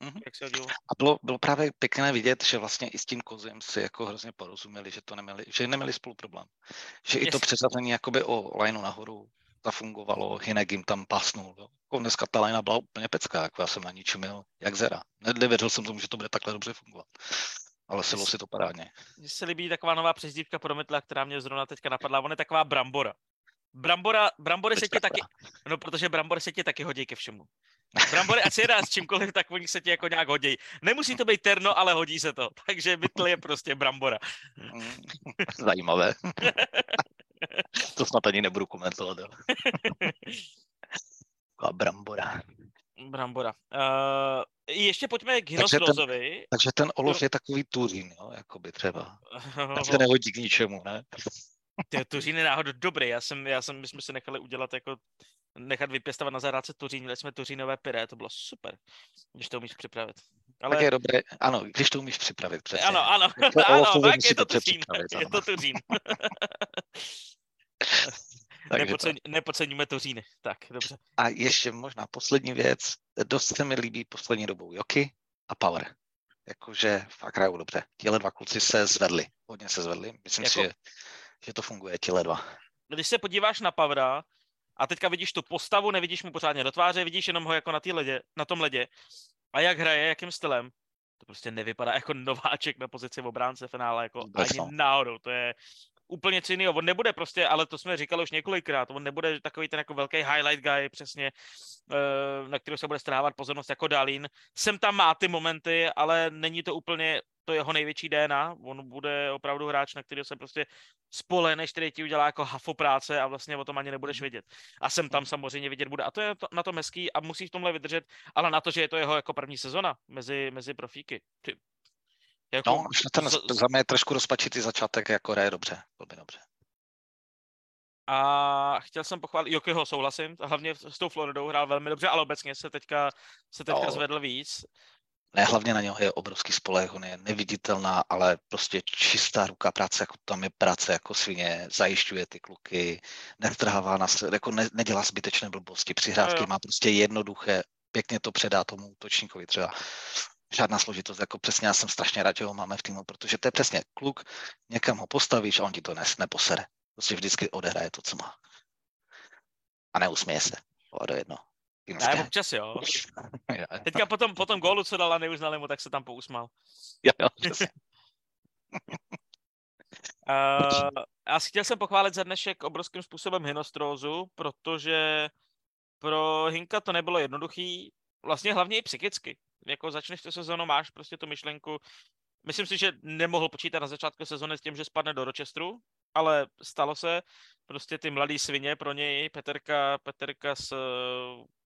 Mm-hmm. Jak se a bylo, bylo právě pěkné vidět, že vlastně i s tím kozem si jako hrozně porozuměli, že to neměli, že neměli spolu problém. Že yes. i to přesazení jakoby o lineu nahoru zafungovalo, Hinek jim tam pasnul. Jo. Jako dneska ta linea byla úplně pecká, jako já jsem na ní čumil jak zera. Nevěřil jsem tomu, že to bude takhle dobře fungovat. Ale silo si to parádně.
Mně se líbí taková nová přezdívka pro Metla, která mě zrovna teďka napadla. On je taková brambora. Brambora, brambory se ti taky, no protože brambory se ti taky hodí ke všemu. Brambory a se s čímkoliv, tak oni se ti jako nějak hodí. Nemusí to být terno, ale hodí se to. Takže bytl je prostě brambora.
Zajímavé. to snad ani nebudu komentovat. Jo. A brambora.
Brambora. Uh, ještě pojďme k Hinostrozovi.
Takže ten, takže ten Olof je takový Turín, jo, jakoby třeba. Ten se nehodí k ničemu, ne?
Ty Tuřín je náhodou dobrý. Já jsem, já jsem, my jsme se nechali udělat jako nechat vypěstovat na zahrádce Tuřín, měli jsme tuřínové pyré, to bylo super, když to umíš připravit.
Ale... Tak je dobré, ano, když to umíš připravit, přesně.
Ano, ano, to ano, tak je to Tuřín, je to Tuřín. Nepodceň, nepodceňujeme Tuříny, tak, dobře.
A ještě možná poslední věc, dost se mi líbí poslední dobou Joky a Power. Jakože fakt hrajou dobře. Tihle dva kluci se zvedli, hodně se zvedli, myslím jako... si, že, že to funguje, tihle dva.
Když se podíváš na Pavra, a teďka vidíš tu postavu, nevidíš mu pořádně do tváře, vidíš jenom ho jako na, ledě, na tom ledě. A jak hraje, jakým stylem, to prostě nevypadá jako nováček na pozici v obránce finále, jako ani no. náhodou, to je úplně něco jiného. On nebude prostě, ale to jsme říkali už několikrát, on nebude takový ten jako velký highlight guy přesně, eh, na kterou se bude strávat pozornost jako Dalín. Sem tam má ty momenty, ale není to úplně to jeho největší DNA. On bude opravdu hráč, na který se prostě než který ti udělá jako hafo práce a vlastně o tom ani nebudeš mhm. vědět. A jsem tam samozřejmě vidět bude. A to je to, na to hezký a musí v tomhle vydržet, ale na to, že je to jeho jako první sezona mezi, mezi profíky. Ty,
jako, no, ten, z, za mě je trošku rozpačitý začátek, jako hraje dobře, velmi dobře.
A chtěl jsem pochválit, Jokyho souhlasím, hlavně s tou Floridou hrál velmi dobře, ale obecně se teďka, se teďka no. zvedl víc.
Ne, hlavně na něho je obrovský spoleh, on je neviditelná, ale prostě čistá ruka práce, jako tam je práce jako svině, zajišťuje ty kluky, netrhává nás, jako ne, nedělá zbytečné blbosti, přihrávky no, má prostě jednoduché, pěkně to předá tomu útočníkovi třeba. Žádná složitost, jako přesně já jsem strašně rád, že ho máme v týmu, protože to je přesně kluk, někam ho postavíš a on ti to nes, neposere. Prostě vždycky odehraje to, co má. A neusměje se. O, do jedno.
Ne, občas jo. Teďka potom, potom gólu, co dala, neuznali mu, tak se tam pousmal.
Jo, jo.
Uh, já chtěl jsem pochválit za dnešek obrovským způsobem Hinostrózu, protože pro Hinka to nebylo jednoduchý, vlastně hlavně i psychicky. Jako začneš tu sezónu, máš prostě tu myšlenku, myslím si, že nemohl počítat na začátku sezóny s tím, že spadne do Rochesteru, ale stalo se, prostě ty mladý svině pro něj, Peterka, Peterka s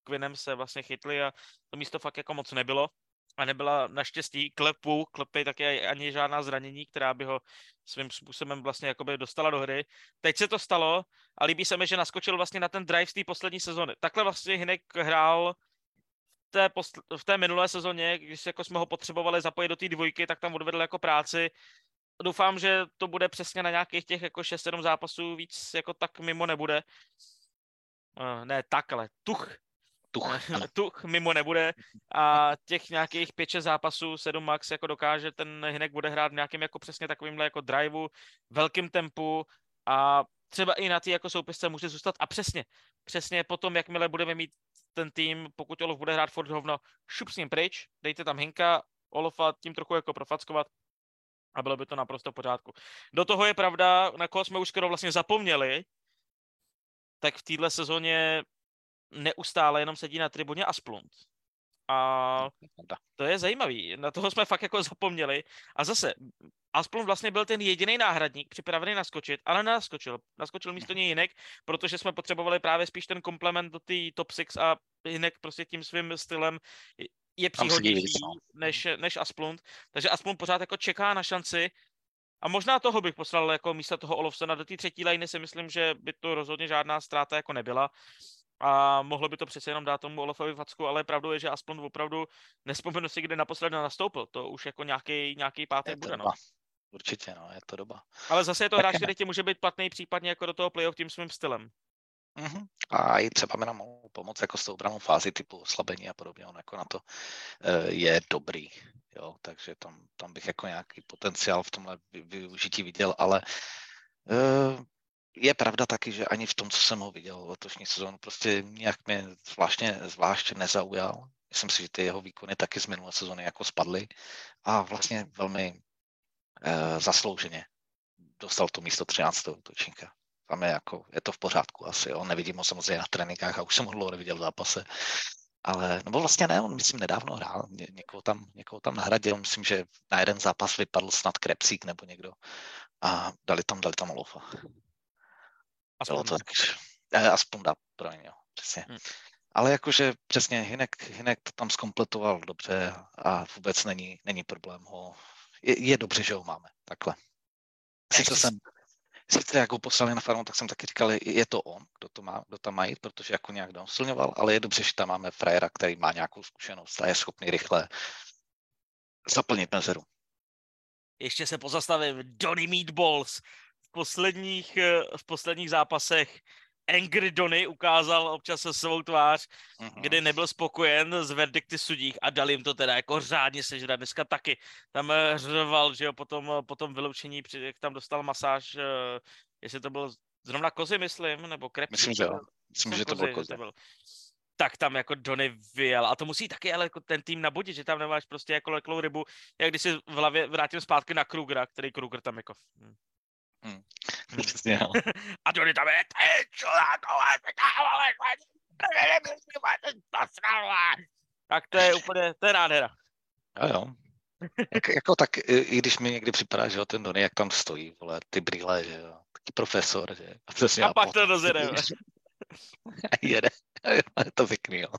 Quinem se vlastně chytli a to místo fakt jako moc nebylo. A nebyla naštěstí klepu, klepy taky ani žádná zranění, která by ho svým způsobem vlastně jakoby dostala do hry. Teď se to stalo a líbí se mi, že naskočil vlastně na ten drive z té poslední sezony. Takhle vlastně Hinek hrál v té, posl- v té minulé sezóně, když jako jsme ho potřebovali zapojit do té dvojky, tak tam odvedl jako práci. Doufám, že to bude přesně na nějakých těch jako 6-7 zápasů, víc jako tak mimo nebude. Uh, ne tak, ale tuch
tuch.
tuch mimo nebude a těch nějakých 5-6 zápasů, 7 max, jako dokáže ten Hinek bude hrát v nějakým jako přesně takovýmhle jako driveu, velkým tempu a třeba i na ty jako soupisce může zůstat a přesně, přesně potom, jakmile budeme mít ten tým, pokud Olof bude hrát furt hovno, šup s ním pryč, dejte tam Hinka, Olofa tím trochu jako profackovat a bylo by to naprosto v pořádku. Do toho je pravda, na koho jsme už skoro vlastně zapomněli, tak v téhle sezóně neustále jenom sedí na tribuně Asplund. A to je zajímavý. Na toho jsme fakt jako zapomněli. A zase, Asplund vlastně byl ten jediný náhradník připravený naskočit, ale naskočil. Naskočil místo něj jinek, protože jsme potřebovali právě spíš ten komplement do té top 6 a jinak prostě tím svým stylem je příhodnější než, než Asplund, takže Asplund pořád jako čeká na šanci a možná toho bych poslal jako místo toho Olofsona do té třetí liny si myslím, že by to rozhodně žádná ztráta jako nebyla a mohlo by to přece jenom dát tomu Olofovi facku, ale pravdou je, že Asplund opravdu nespomenu si, kde naposledy nastoupil. To už jako nějaký, nějaký pátek bude. No.
Určitě, no, je to doba.
Ale zase je to hráč, který ti může být platný případně jako do toho playoff tím svým stylem.
Mm-hmm. A i třeba mi nám mohou pomoct jako s tou obranou fázi typu oslabení a podobně, on jako na to uh, je dobrý, jo, takže tam, tam bych jako nějaký potenciál v tomhle využití viděl, ale uh, je pravda taky, že ani v tom, co jsem ho viděl letošní sezónu, prostě nějak mě zvláštně, zvlášť nezaujal. Myslím si, že ty jeho výkony taky z minulé sezóny jako spadly a vlastně velmi uh, zaslouženě dostal to místo 13. útočníka tam je, jako, je to v pořádku asi, jo. nevidím ho samozřejmě na tréninkách a už jsem ho dlouho neviděl v zápase. Ale, no vlastně ne, on myslím nedávno hrál, Ně, někoho, tam, někoho tam nahradil, myslím, že na jeden zápas vypadl snad Krepsík nebo někdo a dali tam, dali tam Olofa. Aspoň to tak, eh, aspoň dá, pro jo, přesně. Hmm. Ale jakože přesně Hinek, Hinek to tam skompletoval dobře a vůbec není, není problém ho, je, je dobře, že ho máme, takhle. Sice jsem, sice jak ho poslali na farmu, tak jsem taky říkal, je to on, kdo, to má, kdo tam má jít, protože jako nějak dosilňoval, ale je dobře, že tam máme frajera, který má nějakou zkušenost a je schopný rychle zaplnit mezeru.
Ještě se pozastavím. Donny Meatballs posledních, eh, v posledních zápasech Angry Donny ukázal občas svou tvář, uh-huh. kdy nebyl spokojen s verdikty sudích a dal jim to teda jako řádně sežrat. Dneska taky tam eh, řval, že jo, potom, eh, potom vyloučení, jak tam dostal masáž, jestli to byl zrovna kozy, myslím, nebo krep.
Myslím, že jo. Myslím, že to byl kozy. To byl.
Tak tam jako Donny vyjel. A to musí taky ale jako ten tým nabudit, že tam nemáš prostě jako leklou rybu, jak když si v hlavě vrátím zpátky na Krugera, který Kruger tam jako... Hm.
Hmm. Přesně, no.
A Johnny tam je, ty tak to je úplně, to je nádhera.
Jo, jo. Jak, jako tak, i když mi někdy připadá, že jo, ten Donny, jak tam stojí, vole, ty brýle, že jo, taký profesor, že
a, přesně a pak to rozjede.
Jede, je to pěkný, jo.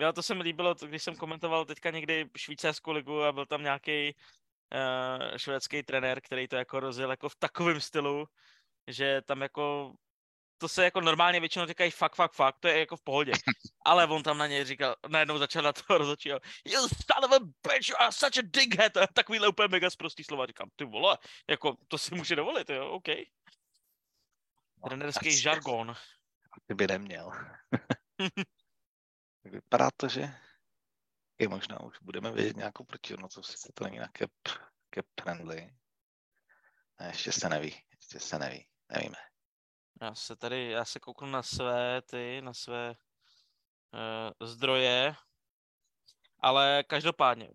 Jo, to se mi líbilo, když jsem komentoval teďka někdy švýcarskou ligu a byl tam nějaký švédský trenér, který to jako rozjel jako v takovém stylu, že tam jako to se jako normálně většinou říkají fuck, fuck, fuck, to je jako v pohodě. Ale on tam na něj říkal, najednou začal na to rozhodčí, you son of a bitch, you are such a dighead, takovýhle úplně mega zprostý slova. Říkám, ty vole, jako to si může dovolit, jo, OK. No, Trenerský žargon.
Ty by neměl. Vypadá to, že je možná už budeme vědět nějakou protivnost, se to není na cap, cap friendly. Ne, ještě se neví, ještě se neví, nevíme.
Já se tady, já se kouknu na své, ty, na své uh, zdroje, ale každopádně,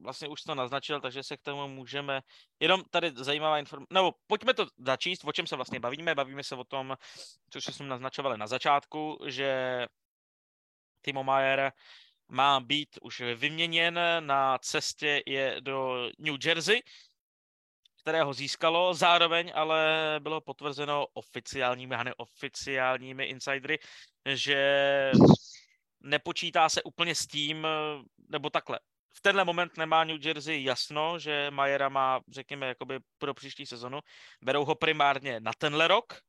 vlastně už to naznačil, takže se k tomu můžeme, jenom tady zajímavá informace, nebo pojďme to začíst, o čem se vlastně bavíme, bavíme se o tom, co jsme naznačovali na začátku, že Timo Mayer má být už vyměněn na cestě je do New Jersey, kterého získalo, zároveň ale bylo potvrzeno oficiálními a neoficiálními insidery, že nepočítá se úplně s tím, nebo takhle. V tenhle moment nemá New Jersey jasno, že Majera má, řekněme, jakoby pro příští sezonu. Berou ho primárně na tenhle rok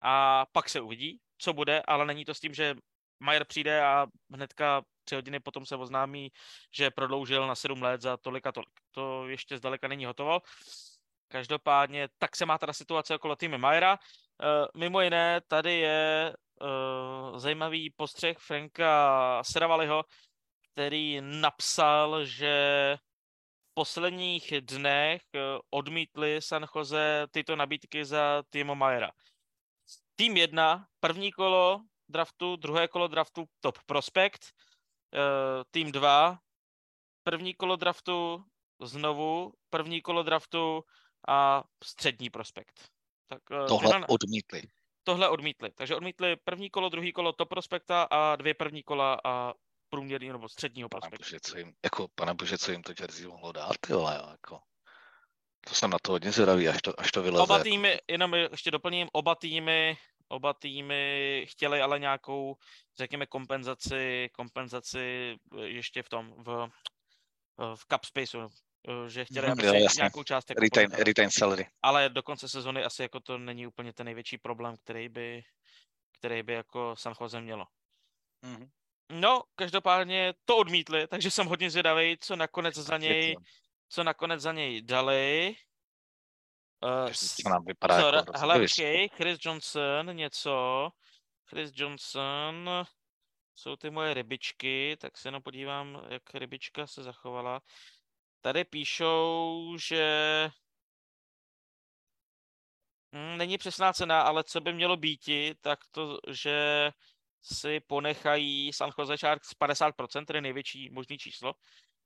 a pak se uvidí, co bude, ale není to s tím, že Majer přijde a hnedka tři hodiny potom se oznámí, že prodloužil na sedm let za tolik a tolik. To ještě zdaleka není hotovo. Každopádně tak se má teda situace okolo týmy Majera. E, mimo jiné, tady je e, zajímavý postřeh Franka Seravaliho, který napsal, že v posledních dnech eh, odmítli San Jose tyto nabídky za Timo Majera. Tým 1, první kolo draftu, druhé kolo draftu top prospekt, uh, tým 2, první kolo draftu znovu, první kolo draftu a střední prospekt.
Tak, uh, tohle tyhle, odmítli.
Tohle odmítli. Takže odmítli první kolo, druhý kolo top prospekta a dvě první kola a průměrný nebo středního prospektu.
Bože, co jim, jako, pane bože, co jim to Jersey mohlo dát, ty vole, jako. To jsem na to hodně zvědavý, až to, až to vyleze.
Oba týmy, jenom ještě doplním, oba týmy Oba týmy chtěli ale nějakou, řekněme, kompenzaci, kompenzaci ještě v tom, v, v cap spaceu, že chtěli, mhm, aby jo, nějakou část
jako retain, retain salary.
Ale do konce sezony asi jako to není úplně ten největší problém, který by, který by jako San Jose mělo. Mm-hmm. No, každopádně to odmítli, takže jsem hodně zvědavý, co nakonec za něj, co nakonec za něj dali.
Uh, co nám vypadá pozor, jako
hele, počkej, Chris Johnson, něco. Chris Johnson, jsou ty moje rybičky, tak se jenom podívám, jak rybička se zachovala. Tady píšou, že hmm, není přesná cena, ale co by mělo být, tak to, že si ponechají San Jose Sharks 50%, tedy největší možný číslo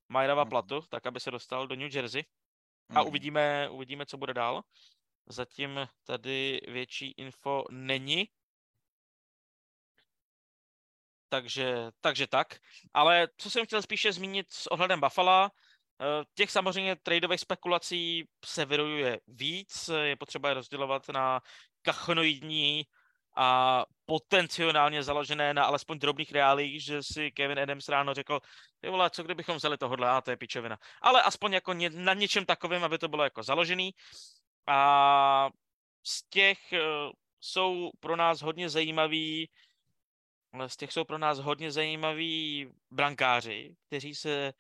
Majrova mm. platu, tak aby se dostal do New Jersey. A mm. uvidíme, uvidíme, co bude dál. Zatím tady větší info není. Takže, takže tak. Ale co jsem chtěl spíše zmínit s ohledem Buffalo, eh, těch samozřejmě tradeových spekulací se vyrojuje víc, je potřeba je rozdělovat na kachnoidní a potenciálně založené na alespoň drobných reálích, že si Kevin Adams ráno řekl, ty vole, co kdybychom vzali tohle, a to je pičovina. Ale aspoň jako ně, na něčem takovém, aby to bylo jako založený. A z těch uh, jsou pro nás hodně zajímaví z těch jsou pro nás hodně zajímaví brankáři, kteří se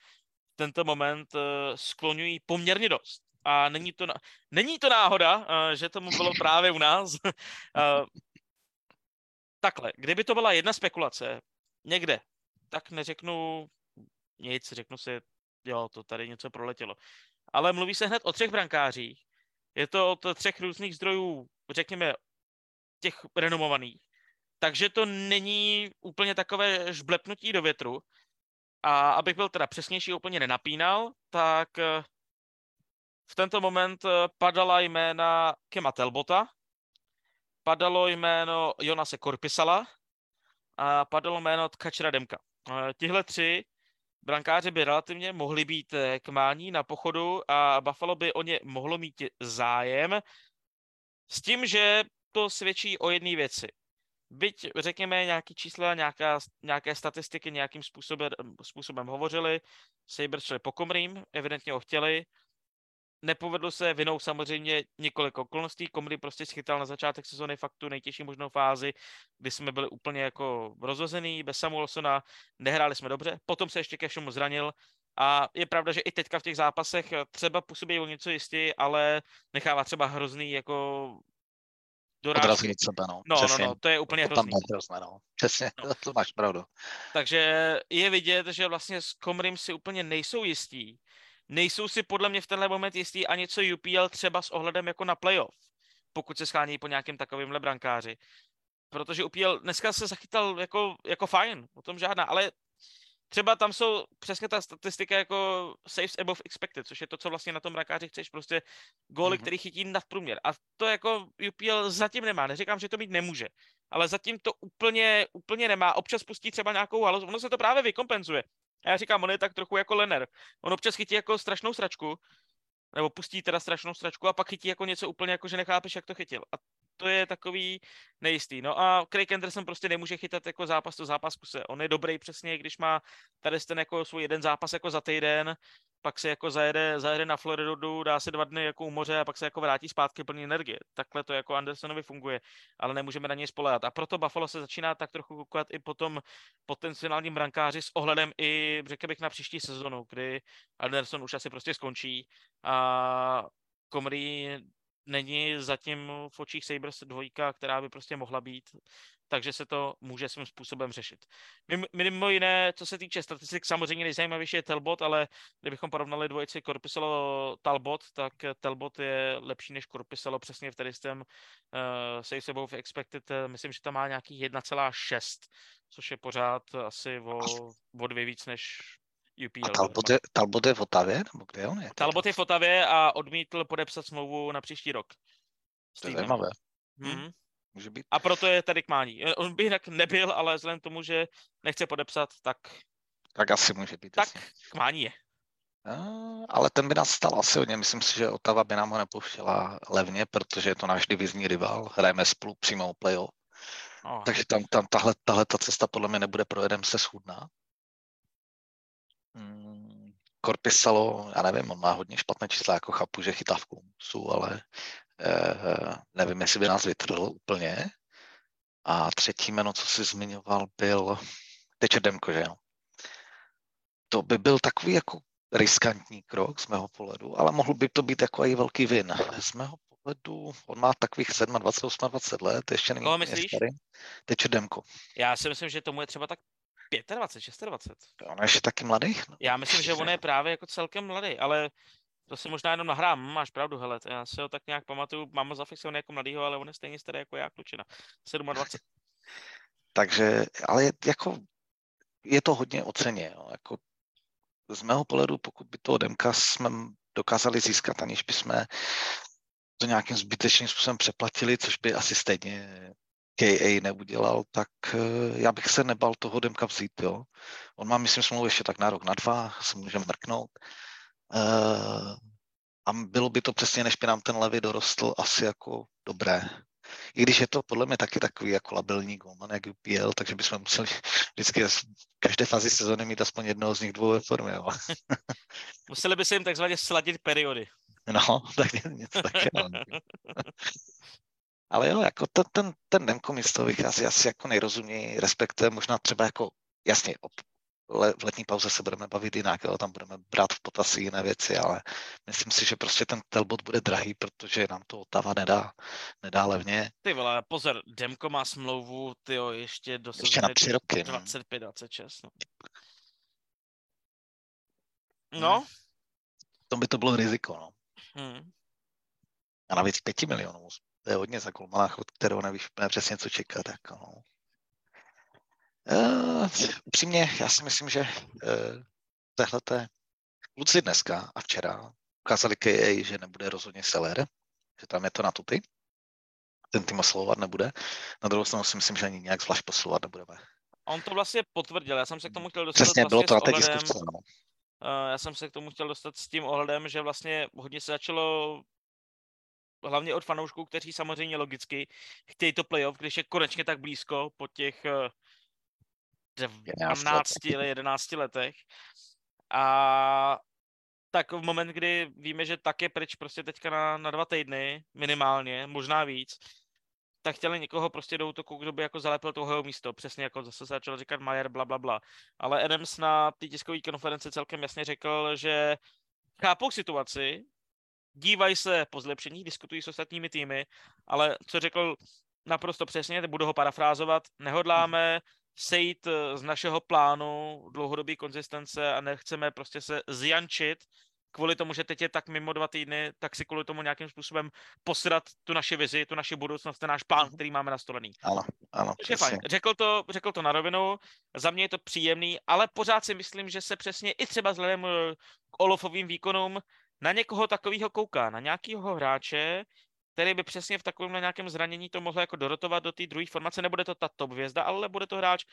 v tento moment uh, skloňují poměrně dost. A není to, na... není to náhoda, že tomu bylo právě u nás. takhle, kdyby to byla jedna spekulace někde, tak neřeknu nic, řeknu si, jo, to tady něco proletělo. Ale mluví se hned o třech brankářích. Je to od třech různých zdrojů, řekněme, těch renomovaných. Takže to není úplně takové žblepnutí do větru. A abych byl teda přesnější, úplně nenapínal, tak eh, v tento moment eh, padala jména Kema Telbota, padalo jméno Jonase Korpisala a padalo jméno Tkačera Demka. Eh, tihle tři brankáři by relativně mohli být eh, k mání na pochodu a Buffalo by o ně mohlo mít zájem s tím, že to svědčí o jedné věci. Byť, řekněme, nějaké čísla, nějaká, nějaké statistiky nějakým způsobem, způsobem hovořili, Sabres šli po Komrým, evidentně ho chtěli, Nepovedlo se vinou samozřejmě několik okolností. Komedy prostě schytal na začátek sezóny fakt tu nejtěžší možnou fázi, kdy jsme byli úplně jako rozhozený, bez Samuelsona, nehráli jsme dobře, potom se ještě ke všemu zranil a je pravda, že i teďka v těch zápasech třeba působí o něco jistě, ale nechává třeba hrozný jako
dorážky. sebe, no.
No, no, no, to je úplně to hrozný.
hrozné, no. Přesně, no. to máš pravdu.
Takže je vidět, že vlastně s Komrym si úplně nejsou jistí nejsou si podle mě v tenhle moment jistý ani co UPL třeba s ohledem jako na playoff, pokud se schání po nějakém takovémhle brankáři. Protože UPL dneska se zachytal jako, jako fajn, o tom žádná, ale třeba tam jsou přesně ta statistika jako saves above expected, což je to, co vlastně na tom brankáři chceš, prostě góly, mm-hmm. který chytí nad průměr. A to jako UPL zatím nemá, neříkám, že to mít nemůže, ale zatím to úplně, úplně nemá. Občas pustí třeba nějakou halu, ono se to právě vykompenzuje. A já říkám, on je tak trochu jako Lenner. On občas chytí jako strašnou sračku, nebo pustí teda strašnou sračku a pak chytí jako něco úplně jako, že nechápeš, jak to chytil. A to je takový nejistý. No a Craig Anderson prostě nemůže chytat jako zápas to zápas kuse. On je dobrý přesně, když má tady ten jako svůj jeden zápas jako za týden, pak se jako zajede, zajede na Floridu, dá se dva dny jako u moře a pak se jako vrátí zpátky plný energie. Takhle to jako Andersonovi funguje, ale nemůžeme na něj spolehat. A proto Buffalo se začíná tak trochu koukat i potom potenciálním brankáři s ohledem i, řekl bych, na příští sezonu, kdy Anderson už asi prostě skončí a Komry není zatím v očích Sabres dvojka, která by prostě mohla být, takže se to může svým způsobem řešit. Mimo jiné, co se týče statistik, samozřejmě nejzajímavější je Telbot, ale kdybychom porovnali dvojici Korpisalo Talbot, tak Telbot je lepší než Korpisalo přesně v tady tím uh, save above expected, myslím, že tam má nějaký 1,6, což je pořád asi o, o dvě víc než UPL.
A Talbot je, Talbot je v Otavě? Nebo kde on je?
Talbot je v Otavě a odmítl podepsat smlouvu na příští rok.
To je zajímavé. Mm-hmm. Může být.
A proto je tady k mání. On by jinak nebyl, ale vzhledem k tomu, že nechce podepsat, tak...
Tak asi může být.
Tak k mání je.
No, ale ten by nás stal asi hodně. Myslím si, že Otava by nám ho nepouštěla levně, protože je to náš divizní rival. Hrajeme spolu přímo playoff. Oh. Takže tam, tam tahle, tahle ta cesta podle mě nebude pro se schudná. Korpisalo, já nevím, on má hodně špatné čísla, jako chápu, že chytá v koncu, ale eh, nevím, jestli by nás vytrhl úplně. A třetí jméno, co jsi zmiňoval, byl Tečer Demko, že jo? To by byl takový jako riskantní krok z mého pohledu, ale mohl by to být jako i velký vin. Z mého pohledu, on má takových 27, 28 let, ještě není
starý.
Tečer Demko.
Já si myslím, že tomu je třeba tak 25, 26.
On je ještě taky mladý?
No, já myslím, že on je právě jako celkem mladý, ale to si možná jenom nahrám, máš pravdu, hele, já si ho tak nějak pamatuju, mám ho zafixovaný jako mladýho, ale on je stejně starý jako já, klučina, 27.
Takže, ale je, jako, je to hodně oceně, jo. jako z mého pohledu, pokud by toho Demka jsme dokázali získat, aniž bychom to nějakým zbytečným způsobem přeplatili, což by asi stejně KA neudělal, tak eh, já bych se nebal toho Demka vzít. Jo. On má, myslím, smlouvu ještě tak na rok, na dva, se může mrknout. Uh, a bylo by to přesně, než by nám ten levy dorostl, asi jako dobré. I když je to podle mě taky takový jako labilní golman, jak UPL, takže bychom museli vždycky v každé fázi sezóny mít aspoň jednoho z nich dvou ve formě. Jo.
Museli by se jim takzvaně sladit periody.
No, tak něco takového. Ale jo, jako ten, ten, ten Demko místo vychází asi jako nejrozuměji, respektive možná třeba jako, jasně, le, v letní pauze se budeme bavit jinak, jo, tam budeme brát v potaz jiné věci, ale myslím si, že prostě ten telbot bude drahý, protože nám to Otava nedá, nedá levně.
Ty vole, pozor, Demko má smlouvu, ty jo, ještě do
ještě na tři roky.
25, 26, no. No. Hmm.
To by to bylo riziko, no.
Hmm.
A navíc pěti milionů. To je hodně za golmana, od kterého nevíš úplně přesně, co čekat. Jako no. Uh, upřímně, já si myslím, že uh, tehleté kluci dneska a včera ukázali KA, že nebude rozhodně seller, že tam je to na tuty. Ten tým oslovat nebude. Na druhou stranu si myslím, že ani nějak zvlášť posilovat nebudeme.
On to vlastně potvrdil, já jsem se k tomu chtěl dostat
Přesně,
vlastně
bylo to na
té
diskuse. No.
Uh, já jsem se k tomu chtěl dostat s tím ohledem, že vlastně hodně se začalo hlavně od fanoušků, kteří samozřejmě logicky chtějí to playoff, když je konečně tak blízko po těch 12 ili 11 letech. A tak v moment, kdy víme, že tak je pryč prostě teďka na, na dva týdny minimálně, možná víc, tak chtěli někoho prostě do útoku, kdo by jako zalepil toho místo, přesně jako zase se začal říkat Majer, bla, bla, bla. Ale Adams na té tiskové konferenci celkem jasně řekl, že chápou situaci, dívají se po zlepšení, diskutují s ostatními týmy, ale co řekl naprosto přesně, budu ho parafrázovat, nehodláme sejít eh, z našeho plánu dlouhodobý konzistence a nechceme prostě se zjančit kvůli tomu, že teď je tak mimo dva týdny, tak si kvůli tomu nějakým způsobem posrat tu naši vizi, tu naši budoucnost, ten náš plán, mhm. který máme nastolený.
Ano, ano.
je fajn. Řekl to, řekl to na rovinu, za mě je to příjemný, ale pořád si myslím, že se přesně i třeba vzhledem eh, k Olofovým výkonům na někoho takového kouká, na nějakého hráče, který by přesně v takovém nějakém zranění to mohl jako dorotovat do té druhé formace. Nebude to ta top hvězda, ale bude to hráč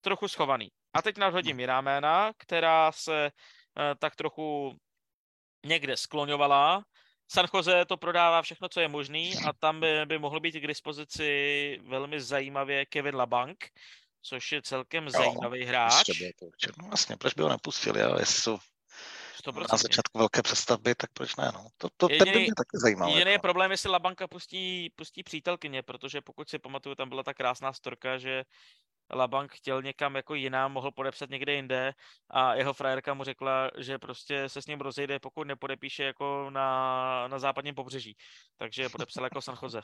trochu schovaný. A teď nadhodím jiná jména, která se uh, tak trochu někde skloňovala. San Jose to prodává všechno, co je možný a tam by, by mohl být k dispozici velmi zajímavě Kevin Labank, což je celkem jo, zajímavý hráč.
No vlastně, proč by ho nepustili, ale jestli jsou 100%. na začátku velké přestavby, tak proč ne? No? To, to jediný, ten by mě taky zajímalo.
Jediný jako. problém, jestli Labanka pustí, pustí přítelkyně, protože pokud si pamatuju, tam byla ta krásná storka, že Labank chtěl někam jako jiná, mohl podepsat někde jinde a jeho frajerka mu řekla, že prostě se s ním rozejde, pokud nepodepíše jako na, na západním pobřeží. Takže podepsal jako San Jose.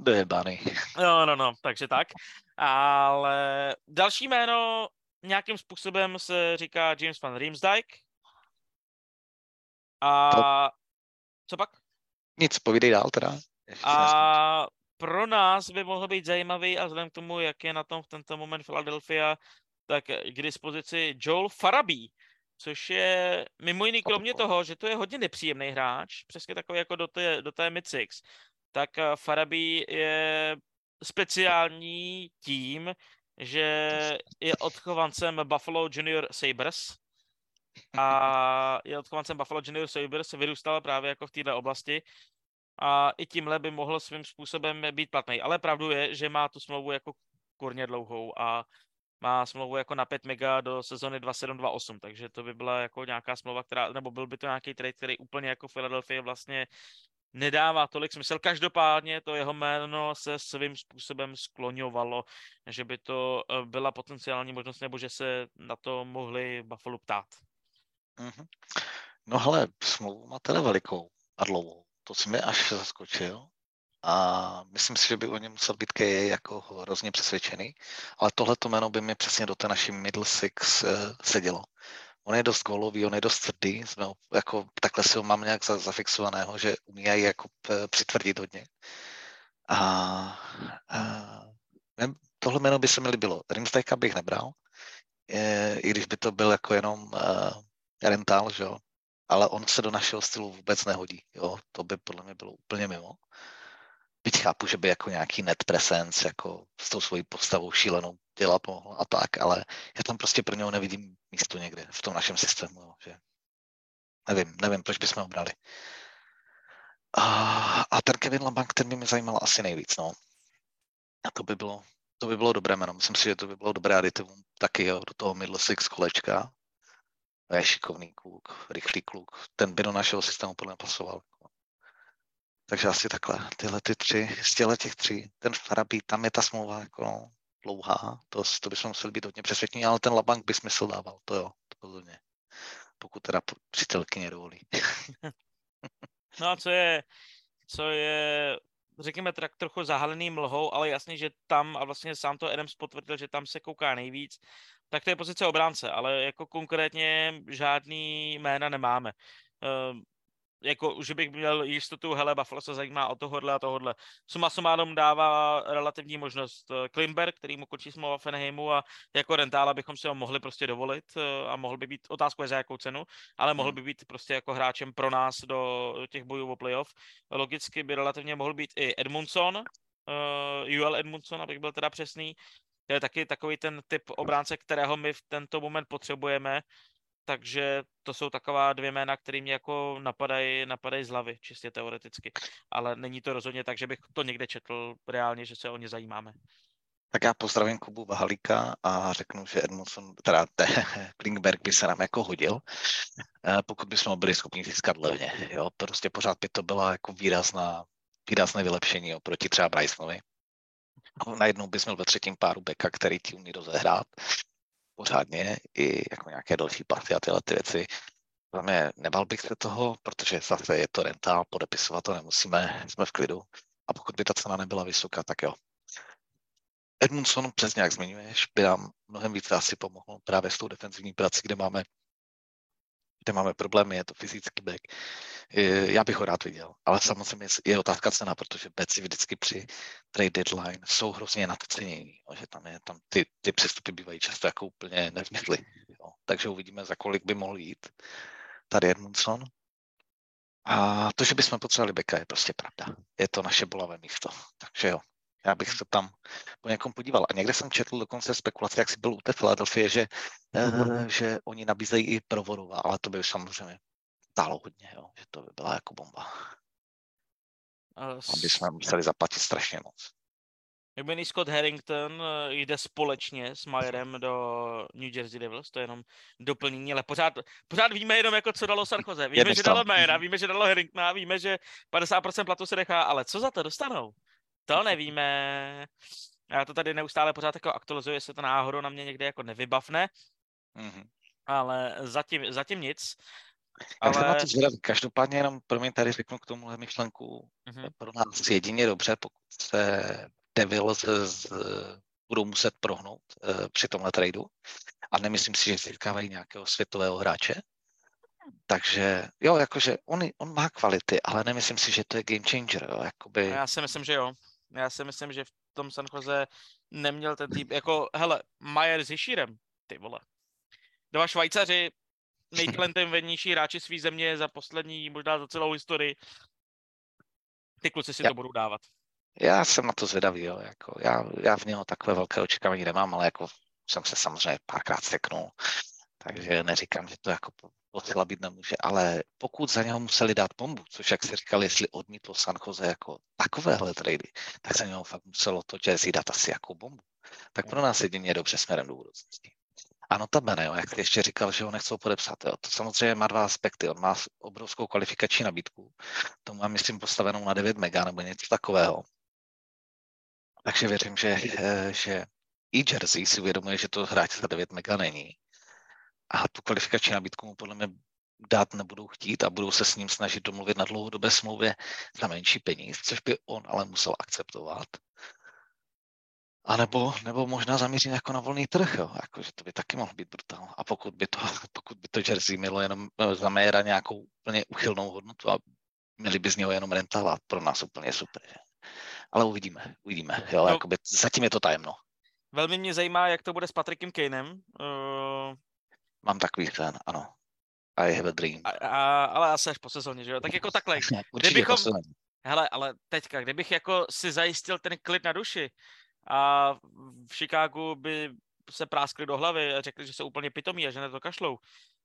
Dojebaný.
No, no, no, takže tak. Ale další jméno nějakým způsobem se říká James van Riemsdyk, a to... co pak?
Nic, povídej dál teda.
a pro nás by mohl být zajímavý a vzhledem k tomu, jak je na tom v tento moment Philadelphia, tak k dispozici Joel Farabi, což je mimo jiný kromě toho, že to je hodně nepříjemný hráč, přesně takový jako do té, do té mid-six, tak eh, Farabi je speciální tím, že je odchovancem Buffalo Junior Sabres, a je odchovancem Buffalo Junior Sabres, vyrůstal právě jako v této oblasti a i tímhle by mohl svým způsobem být platný. Ale pravdu je, že má tu smlouvu jako kurně dlouhou a má smlouvu jako na 5 mega do sezony 2728, takže to by byla jako nějaká smlouva, která, nebo byl by to nějaký trade, který úplně jako Philadelphia vlastně nedává tolik smysl. Každopádně to jeho jméno se svým způsobem skloňovalo, že by to eh, byla potenciální možnost, nebo že se na to mohli Buffalo ptát.
Mm-hmm. No hele, smlouvu má teda velikou a dlouhou. To si mi až zaskočil. A myslím si, že by o něm musel být Kej jako hrozně přesvědčený. Ale tohle jméno by mi přesně do té naší middle six uh, sedělo. On je dost gólový, on je dost tvrdý, jsme jako, takhle si ho mám nějak zafixovaného, že umí jako přitvrdit hodně. A, a ne, tohle jméno by se mi líbilo. Rimsteka bych nebral, je, i když by to byl jako jenom rental, že jo. Ale on se do našeho stylu vůbec nehodí, jo. To by podle mě bylo úplně mimo. Byť chápu, že by jako nějaký net presence, jako s tou svojí postavou šílenou dělat mohl a tak, ale já tam prostě pro něho nevidím místo někde v tom našem systému, jo, že nevím, nevím, proč bychom ho brali. A, a ten Kevin Labank, ten by mě zajímal asi nejvíc, no. A to by bylo, to by bylo dobré jméno. Myslím si, že to by bylo dobré aditivum taky jo, do toho middle six kolečka. Je šikovný kluk, rychlý kluk. Ten by do našeho systému podle mě pasoval. Takže asi takhle. Tyhle ty tři, z těchto těch tří, ten Farabi, tam je ta smlouva jako no, dlouhá, to, to bychom museli být hodně přesvědčení, ale ten Labank by smysl dával, to jo, to rozhodně. Pokud teda přítelkyně dovolí.
no a co je, co je, řekněme, tak trochu zahalený mlhou, ale jasně, že tam, a vlastně sám to Adams potvrdil, že tam se kouká nejvíc, tak to je pozice obránce, ale jako konkrétně žádný jména nemáme. Ehm, jako, že bych měl jistotu, hele, Buffalo se zajímá o tohohle a tohohle. Suma summarum dává relativní možnost eh, Klimberg, který mu končí smlouva Fenheimu a jako rentála bychom si ho mohli prostě dovolit eh, a mohl by být, otázku je za jakou cenu, ale mohl hmm. by být prostě jako hráčem pro nás do těch bojů o playoff. Logicky by relativně mohl být i Edmundson, uh, eh, UL Edmundson, abych byl teda přesný, to je taky takový ten typ obránce, kterého my v tento moment potřebujeme takže to jsou taková dvě jména, které mě jako napadají, napadají z hlavy, čistě teoreticky. Ale není to rozhodně tak, že bych to někde četl reálně, že se o ně zajímáme.
Tak já pozdravím Kubu Vahalíka a řeknu, že Edmundson, teda te, Klingberg by se nám jako hodil, eh, pokud bychom byli schopni získat levně. Jo? Prostě pořád by to byla jako výrazná, výrazné vylepšení oproti třeba Brysonovi. Najednou bys měl ve třetím páru beka, který ti umí rozehrát pořádně i jako nějaké další pasy a tyhle ty věci. Za mě nebal bych se toho, protože zase je to rentál, podepisovat to nemusíme, jsme v klidu. A pokud by ta cena nebyla vysoká, tak jo. Edmundson, přesně jak zmiňuješ, by nám mnohem více asi pomohl právě s tou defenzivní prací, kde máme kde máme problémy, je to fyzický back. Já bych ho rád viděl, ale samozřejmě je otázka cena, protože beci vždycky při trade deadline jsou hrozně nadcenění, že tam, je, tam ty, ty přestupy bývají často jako úplně nezmysly. Jo. Takže uvidíme, za kolik by mohl jít tady Edmundson. A to, že bychom potřebovali beka, je prostě pravda. Je to naše bolavé místo. Takže jo, já bych se tam po někom podíval. A někde jsem četl dokonce spekulace, jak si byl u té Filadelfie, že, mm-hmm. že oni nabízejí i provodová, ale to by samozřejmě stálo hodně, jo, že to by byla jako bomba. Aby jsme museli zaplatit strašně moc.
Jmený Scott Harrington eh, jde společně s Mayerem do New Jersey Devils, to je jenom doplnění, ale pořád, pořád víme jenom, jako co dalo Sarkoze. Víme, že dalo Mayera, víme, že dalo Harringtona, víme, že 50% platu se nechá, ale co za to dostanou? To nevíme. Já to tady neustále pořád jako aktualizuji, jestli to náhodou na mě někde jako nevybavne. Mm-hmm. Ale zatím, zatím nic.
Ale... Já jsem na to zvědavý. Každopádně jenom pro mě tady řeknu k tomuhle myšlenku. Mm-hmm. Pro nás jedině dobře, pokud se Devils z, budou muset prohnout uh, při tomhle tradu. A nemyslím si, že získávají nějakého světového hráče. Takže jo, jakože on, on má kvality, ale nemyslím si, že to je game changer. Jo, jakoby...
Já si myslím, že jo. Já si myslím, že v tom San Jose neměl ten typ, jako, hele, Majer s Hišírem, ty vole. Dva Švajcaři, nejtalentovanější hráči své země za poslední, možná za celou historii. Ty kluci si já, to budou dávat.
Já jsem na to zvědavý, jo. Jako, já, já v něho takové velké očekávání nemám, ale jako jsem se samozřejmě párkrát seknul, takže neříkám, že to jako oslabit nemůže, ale pokud za něho museli dát bombu, což jak si říkal, jestli odmítlo San Jose jako takovéhle trady, tak za něho fakt muselo to Jazzy dát asi jako bombu. Tak pro nás jedině je dobře směrem do budoucnosti. A notabene, jo, jak jsi ještě říkal, že ho nechcou podepsat, jo, to samozřejmě má dva aspekty. On má obrovskou kvalifikační nabídku, to má, myslím, postavenou na 9 mega nebo něco takového. Takže věřím, že, eh, že i Jersey si uvědomuje, že to hráč za 9 mega není. A tu kvalifikační nabídku mu podle mě dát nebudou chtít a budou se s ním snažit domluvit na dlouhodobé smlouvě za menší peníz, což by on ale musel akceptovat. A nebo, nebo možná zamířit jako na volný trh, jo. Jako, že to by taky mohlo být brutál. A pokud by to, pokud by to Jersey mělo jenom eh, za méra nějakou úplně uchylnou hodnotu a měli by z něho jenom rentál pro nás úplně super. Že? Ale uvidíme, uvidíme. Jo, no, jakoby, zatím je to tajemno.
Velmi mě zajímá, jak to bude s Patrickem Kanem.
Mám takový sen, ano. I have a dream. A,
a, ale asi až po sezóně, že jo? Tak jako takhle. kdybychom, hele, ale teďka, kdybych jako si zajistil ten klid na duši, a v Chicagu by se práskli do hlavy a řekli, že jsou úplně pitomí a že na to kašlou.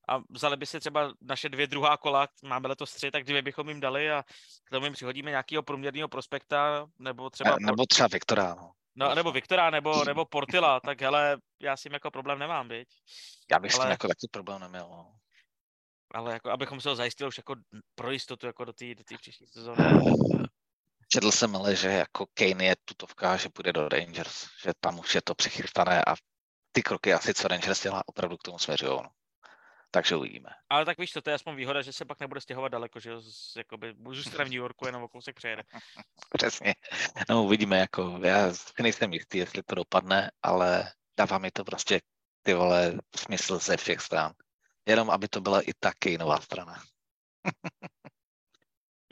A vzali by si třeba naše dvě druhá kola, máme letos tři, tak dvě bychom jim dali a k tomu jim přihodíme nějakého průměrného prospekta, nebo třeba...
Ne, nebo třeba Viktora, no.
No, nebo Viktora, nebo, nebo Portila, tak hele, já s tím jako problém nemám, viď?
Já bych ale, s tím jako taky problém neměl, no.
Ale jako, abychom se ho zajistili už jako pro jistotu, jako do té do příští sezóny.
Četl jsem ale, že jako Kane je tutovka, že půjde do Rangers, že tam už je to přichystané a ty kroky asi, co Rangers dělá, opravdu k tomu směřují. No. Takže uvidíme.
Ale tak víš, to, to je aspoň výhoda, že se pak nebude stěhovat daleko, že jakoby, můžu v New Yorku, jenom o kousek přejede.
Přesně. No uvidíme, jako já nejsem jistý, jestli to dopadne, ale dává mi to prostě ty vole smysl ze všech stran. Jenom aby to byla i taky nová strana.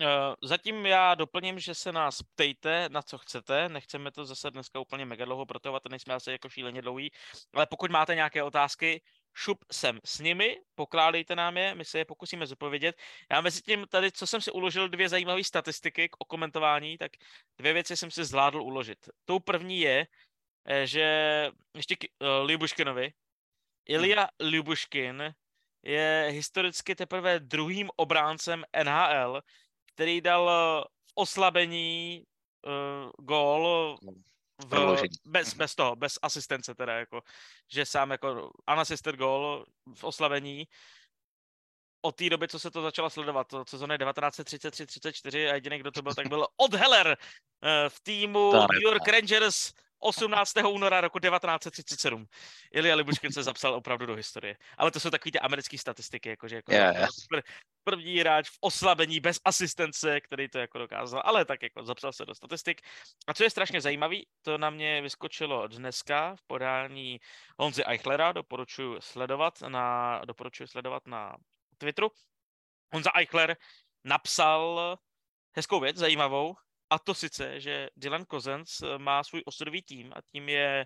Eh, zatím já doplním, že se nás ptejte, na co chcete. Nechceme to zase dneska úplně mega dlouho protovat, nejsme asi jako šíleně dlouhý. Ale pokud máte nějaké otázky, šup sem s nimi, pokládejte nám je, my se je pokusíme zodpovědět. Já mezi tím tady, co jsem si uložil, dvě zajímavé statistiky k okomentování, tak dvě věci jsem si zvládl uložit. Tou první je, eh, že ještě k uh, Libuškinovi. Ilya hmm. Libuškin je historicky teprve druhým obráncem NHL, který dal eh, v oslabení uh, gól v, bez, bez toho, bez asistence teda, jako, že sám jako unassisted gól v oslabení od té doby, co se to začalo sledovat, to sezóny 1933-34 a jediný, kdo to byl, tak byl Od Heller eh, v týmu New York Rangers 18. února roku 1937. Ilya Libuškin se zapsal opravdu do historie. Ale to jsou takové ty americké statistiky, jakože jako yeah, yeah. první hráč v oslabení bez asistence, který to jako dokázal, ale tak jako zapsal se do statistik. A co je strašně zajímavé, to na mě vyskočilo dneska v podání Honzy Eichlera, doporučuji sledovat na, doporučuji sledovat na Twitteru. Honza Eichler napsal hezkou věc, zajímavou, a to sice, že Dylan Cousins eh, má svůj osudový tým a tím je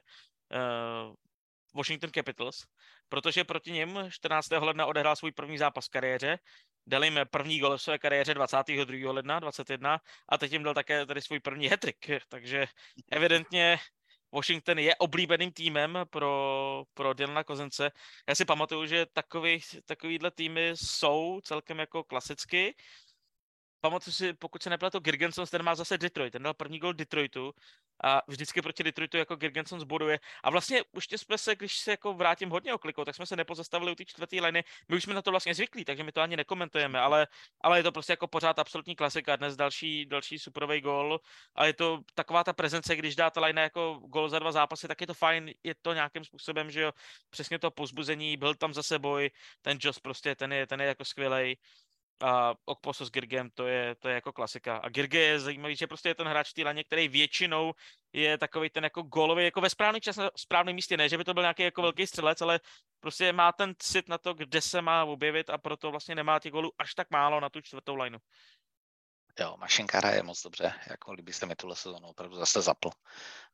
uh, Washington Capitals, protože proti ním 14. ledna odehrál svůj první zápas v kariéře, dal jim první gol v své kariéře 22. ledna 21 a teď jim dal také tady svůj první hetrik, takže evidentně Washington je oblíbeným týmem pro, pro Dylana Kozence. Já si pamatuju, že takový, takovýhle týmy jsou celkem jako klasicky pamatuju si, pokud se nepletu, Girgensons, ten má zase Detroit, ten dal první gol Detroitu a vždycky proti Detroitu jako Girgensons zbuduje. A vlastně už jsme se, když se jako vrátím hodně oklikou, tak jsme se nepozastavili u té čtvrté liny. My už jsme na to vlastně zvyklí, takže my to ani nekomentujeme, ale, ale je to prostě jako pořád absolutní klasika. Dnes další, další superový gol a je to taková ta prezence, když dá ta line jako gol za dva zápasy, tak je to fajn, je to nějakým způsobem, že jo, přesně to pozbuzení, byl tam zase boj, ten Joss prostě, ten je, ten je jako skvělej a Okposo s Girgem, to je, to je jako klasika. A Girge je zajímavý, že prostě je ten hráč v té laně, který většinou je takový ten jako golový, jako ve správný čas na správném místě. Ne, že by to byl nějaký jako velký střelec, ale prostě má ten cit na to, kde se má objevit a proto vlastně nemá těch golů až tak málo na tu čtvrtou lineu.
Jo, Mašinka hraje moc dobře, jako líbí se mi tuhle sezonu, opravdu zase zapl.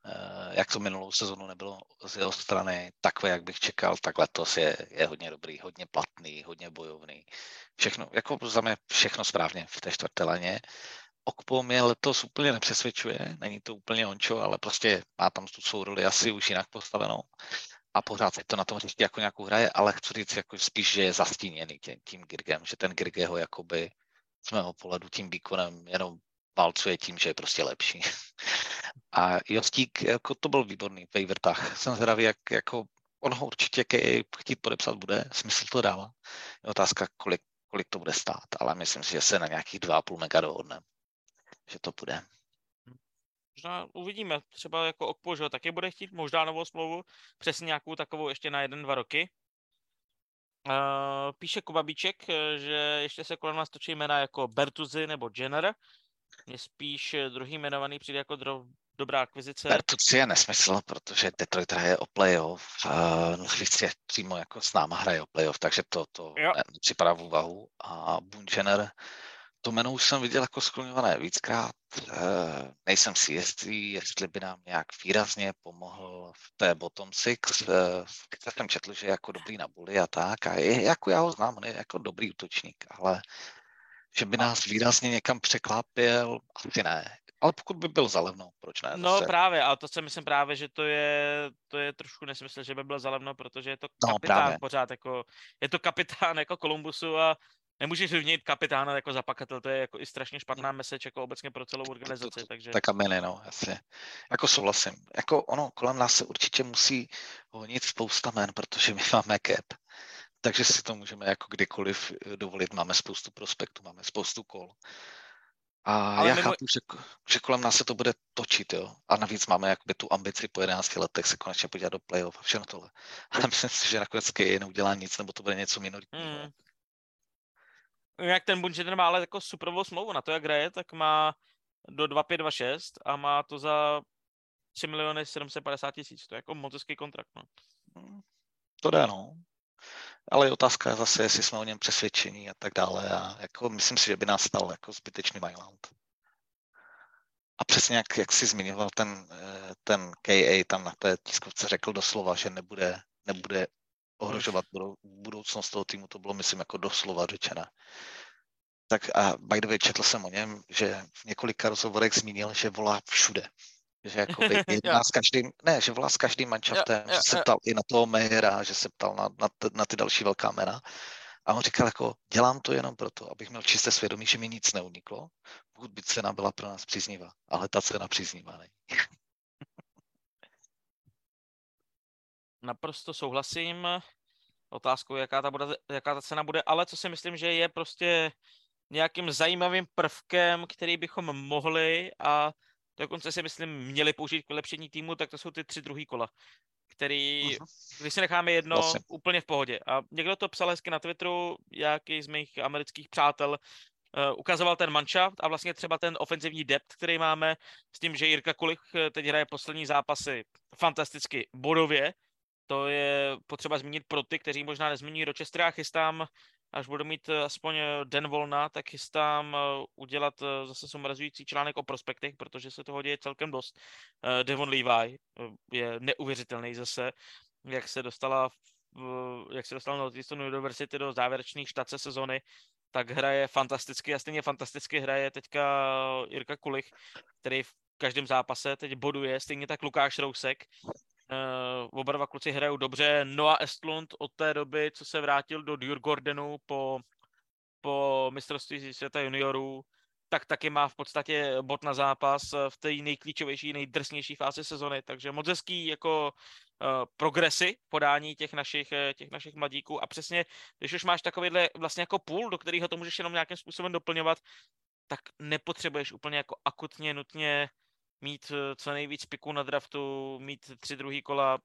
Eh, jak to minulou sezonu nebylo z jeho strany takové, jak bych čekal, tak letos je, je hodně dobrý, hodně platný, hodně bojovný. Všechno, jako za mě všechno správně v té čtvrté laně. Okpo mě letos úplně nepřesvědčuje, není to úplně ončo, ale prostě má tam tu svou roli asi už jinak postavenou. a pořád se to na tom hřišti jako nějakou hraje, ale chci říct jako spíš, že je zastíněný tím, tím Girgem, že ten Girge ho jakoby z mého pohledu tím výkonem jenom válcuje tím, že je prostě lepší. A Jostík, jako to byl výborný v Wavertách. Jsem zvědavý, jak jako on ho určitě chtít podepsat bude, smysl to dává. Je otázka, kolik, kolik to bude stát, ale myslím si, že se na nějakých 2,5 mega dohodne, že to bude.
Možná uvidíme, třeba jako Okpo, že taky bude chtít možná novou smlouvu, přesně nějakou takovou ještě na jeden, dva roky. Uh, píše Kubabíček, že ještě se kolem nás točí jména jako Bertuzi nebo Jenner. Mně spíš druhý jmenovaný přijde jako dro, dobrá akvizice.
Bertuzi je nesmysl, protože Detroit hraje o playoff. Uh, je přímo jako s náma hraje o playoff, takže to, to nepřipadá v úvahu. A Bunchener, to jméno už jsem viděl jako skloňované víckrát. Uh, nejsem si jistý, jestli by nám nějak výrazně pomohl v té bottom six. Uh, jsem četl, že je jako dobrý na bully a tak. A je, jako já ho znám, on je jako dobrý útočník, ale že by nás výrazně někam překlápil, asi ne. Ale pokud by byl zalevno, proč ne?
No Zase. právě, ale to si myslím právě, že to je, to je trošku nesmysl, že by byl zalevno, protože je to no, kapitán právě. pořád, jako, je to kapitán jako Kolumbusu a nemůžeš vyměnit kapitána jako zapakatel, to je jako i strašně špatná message jako obecně pro celou organizaci, takže...
Tak a miny, no, jasně. Jako souhlasím. Jako ono, kolem nás se určitě musí honit spousta men, protože my máme cap takže si to můžeme jako kdykoliv eh, dovolit. Máme spoustu prospektů, máme spoustu kol. A Ale já mimo... chápu, že, že kolem nás se to bude točit, jo. A navíc máme jakoby tu ambici po 11 letech se konečně podívat do playoff a všechno tohle. Ale myslím si, že nakonec Kej neudělá nic, nebo to bude něco minoritního. Hmm.
Jak ten Buncheter má ale jako superovou smlouvu na to, jak hraje, tak má do 2526 a má to za 3 miliony 750 tisíc. To je jako moc kontrakt, no.
To jde, no ale je otázka zase, jestli jsme o něm přesvědčení a tak dále. A jako myslím si, že by nás stal jako zbytečný Myland. A přesně jak, jak jsi zmiňoval, ten, eh, ten KA tam na té tiskovce řekl doslova, že nebude, nebude ohrožovat budoucnost toho týmu, to bylo, myslím, jako doslova řečené. Tak a by the way, četl jsem o něm, že v několika rozhovorech zmínil, že volá všude. Že jakoby jedná s každým, ne, že volá s každým manšaftem, že se ptal i na toho Mejera, že se ptal na, na, na ty další velká jména. A on říkal jako, dělám to jenom proto, abych měl čisté svědomí, že mi nic neuniklo, pokud by cena byla pro nás příznivá. Ale ta cena příznivá není.
Naprosto souhlasím. Otázkou, jaká ta, bude, jaká ta cena bude, ale co si myslím, že je prostě nějakým zajímavým prvkem, který bychom mohli a dokonce si myslím, měli použít k vylepšení týmu, tak to jsou ty tři druhý kola, který, uh-huh. když si necháme jedno, vlastně. úplně v pohodě. A někdo to psal hezky na Twitteru, jaký z mých amerických přátel uh, ukazoval ten manšaft a vlastně třeba ten ofenzivní depth, který máme, s tím, že Jirka Kulich eh, teď hraje poslední zápasy fantasticky bodově, to je potřeba zmínit pro ty, kteří možná nezmíní Rochester. Já chystám až budu mít eh, aspoň eh, den volna, tak chystám eh, udělat zase sumarizující článek o prospektech, protože se toho děje celkem dost. Devon Levi je neuvěřitelný zase, jak se dostala jak se dostal Northeastern University do závěrečných štace sezony, tak hraje fantasticky a stejně fantasticky hraje teďka Jirka Kulich, který v každém zápase teď boduje, stejně tak Lukáš Rousek, Uh, oba dva kluci hrajou dobře. Noah Estlund od té doby, co se vrátil do Djurgårdenu po, po mistrovství světa juniorů, tak taky má v podstatě bod na zápas v té nejklíčovější, nejdrsnější fázi sezony, takže moc hezký jako uh, progresy podání těch našich, eh, těch našich mladíků a přesně, když už máš takovýhle vlastně jako půl, do kterého to můžeš jenom nějakým způsobem doplňovat, tak nepotřebuješ úplně jako akutně nutně mít eh, co nejvíc piků na draftu, mít tři druhý kola.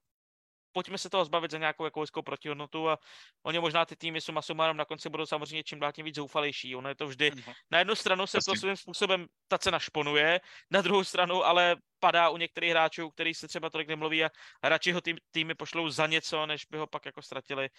Pojďme se toho zbavit za nějakou jako protihodnotu a oni možná ty týmy suma sumárom na konci budou samozřejmě čím dál tím víc zoufalejší. Ono je to vždy, mm-hmm. na jednu stranu se to svým způsobem ta cena šponuje, na druhou stranu ale padá u některých hráčů, který se třeba tolik nemluví a radši ho tým, týmy pošlou za něco, než by ho pak jako ztratili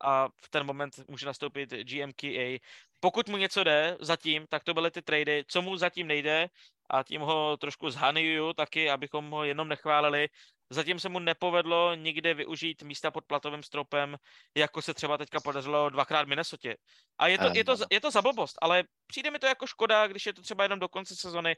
a v ten moment může nastoupit GMKA. Pokud mu něco jde zatím, tak to byly ty trady. Co mu zatím nejde, a tím ho trošku zhanyuju taky, abychom ho jenom nechválili. Zatím se mu nepovedlo nikde využít místa pod platovým stropem, jako se třeba teďka podařilo dvakrát v Minnesota. A je to, je, to, je to za blbost, ale přijde mi to jako škoda, když je to třeba jenom do konce sezony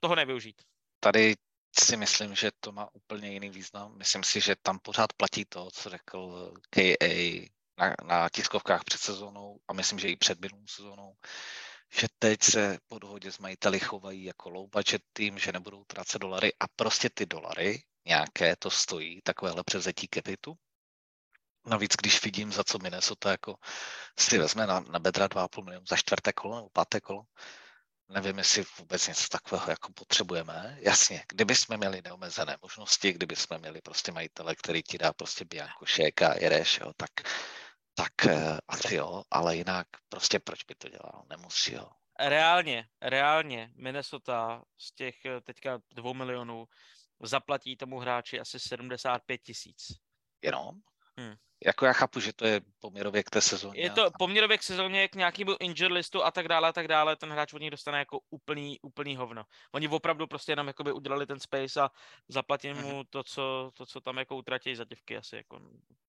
toho nevyužít.
Tady si myslím, že to má úplně jiný význam. Myslím si, že tam pořád platí to, co řekl KA na, na tiskovkách před sezónou a myslím, že i před minulou sezónou, že teď se po dohodě s majiteli chovají jako budget tým, že nebudou trácet dolary a prostě ty dolary nějaké to stojí, takovéhle převzetí capitu. Navíc, když vidím, za co Minnesota jako si vezme na, na bedra 2,5 milionu za čtvrté kolo nebo páté kolo, nevím, jestli vůbec něco takového jako potřebujeme. Jasně, kdyby jsme měli neomezené možnosti, kdyby jsme měli prostě majitele, který ti dá prostě bianko šék a jedeš, jo, tak, tak uh, asi jo, ale jinak prostě proč by to dělal, nemusí, jo.
Reálně, reálně Minnesota z těch eh, teďka dvou milionů zaplatí tomu hráči asi 75 tisíc.
Jenom? Hmm. Jako já chápu, že to je poměrově k té sezóně.
Je to poměrově k sezóně, k nějakému injured listu a tak dále a tak dále. Ten hráč od nich dostane jako úplný, úplný hovno. Oni opravdu prostě jenom jakoby udělali ten space a zaplatí mu mm-hmm. to, co, to, co tam jako utratí za děvky. Asi jako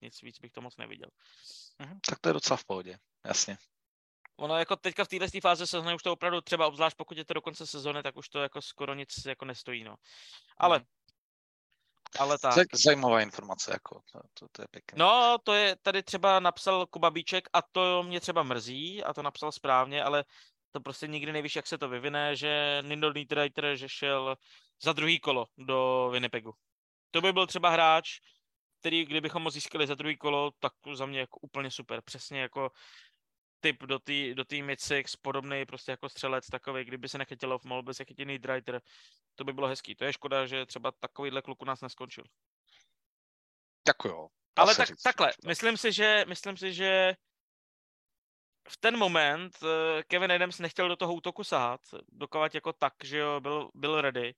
nic víc bych to moc neviděl.
Mm-hmm, tak to je docela v pohodě, jasně.
Ono jako teďka v této fáze sezóny už to opravdu třeba, obzvlášť pokud je to do konce sezóny, tak už to jako skoro nic jako nestojí, no. Ale mm ale tak.
Zajímavá informace, jako, to, to, to je pěkné.
No, to je, tady třeba napsal Kuba Bíček a to mě třeba mrzí a to napsal správně, ale to prostě nikdy nevíš, jak se to vyvine, že Nindo Niederreiter, že šel za druhý kolo do Winnipegu. To by byl třeba hráč, který kdybychom ho získali za druhý kolo, tak za mě jako úplně super. Přesně jako typ do té do tý mid-six, podobný prostě jako střelec takový, kdyby se nechytilo, mohl by se chytit Niederreiter, to by bylo hezký. To je škoda, že třeba takovýhle kluk u nás neskončil.
Tak jo.
Ale tak, říct, takhle, to. myslím si, že, myslím si, že v ten moment eh, Kevin Adams nechtěl do toho útoku sahat, dokovat jako tak, že jo, byl, byl ready.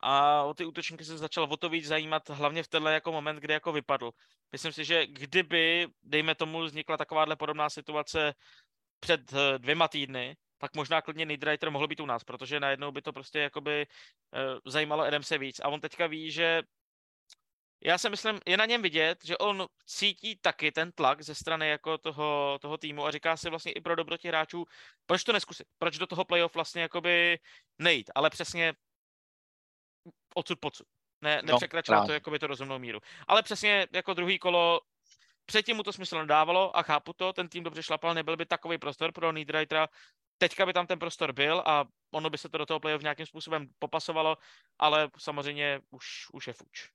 A o ty útočníky se začal o to víc zajímat, hlavně v tenhle jako moment, kdy jako vypadl. Myslím si, že kdyby, dejme tomu, vznikla takováhle podobná situace před eh, dvěma týdny, pak možná klidně Nidreiter mohl být u nás, protože najednou by to prostě jakoby uh, zajímalo se víc. A on teďka ví, že já si myslím, je na něm vidět, že on cítí taky ten tlak ze strany jako toho, toho týmu a říká si vlastně i pro dobro těch hráčů, proč to neskusit, proč do toho playoff vlastně jakoby nejít, ale přesně odsud pocud. Ne, nepřekračovat no, to jako by to rozumnou míru. Ale přesně jako druhý kolo předtím mu to smysl nedávalo a chápu to, ten tým dobře šlapal, nebyl by takový prostor pro Niederreitera, teďka by tam ten prostor byl a ono by se to do toho playoff nějakým způsobem popasovalo, ale samozřejmě už, už je fuč.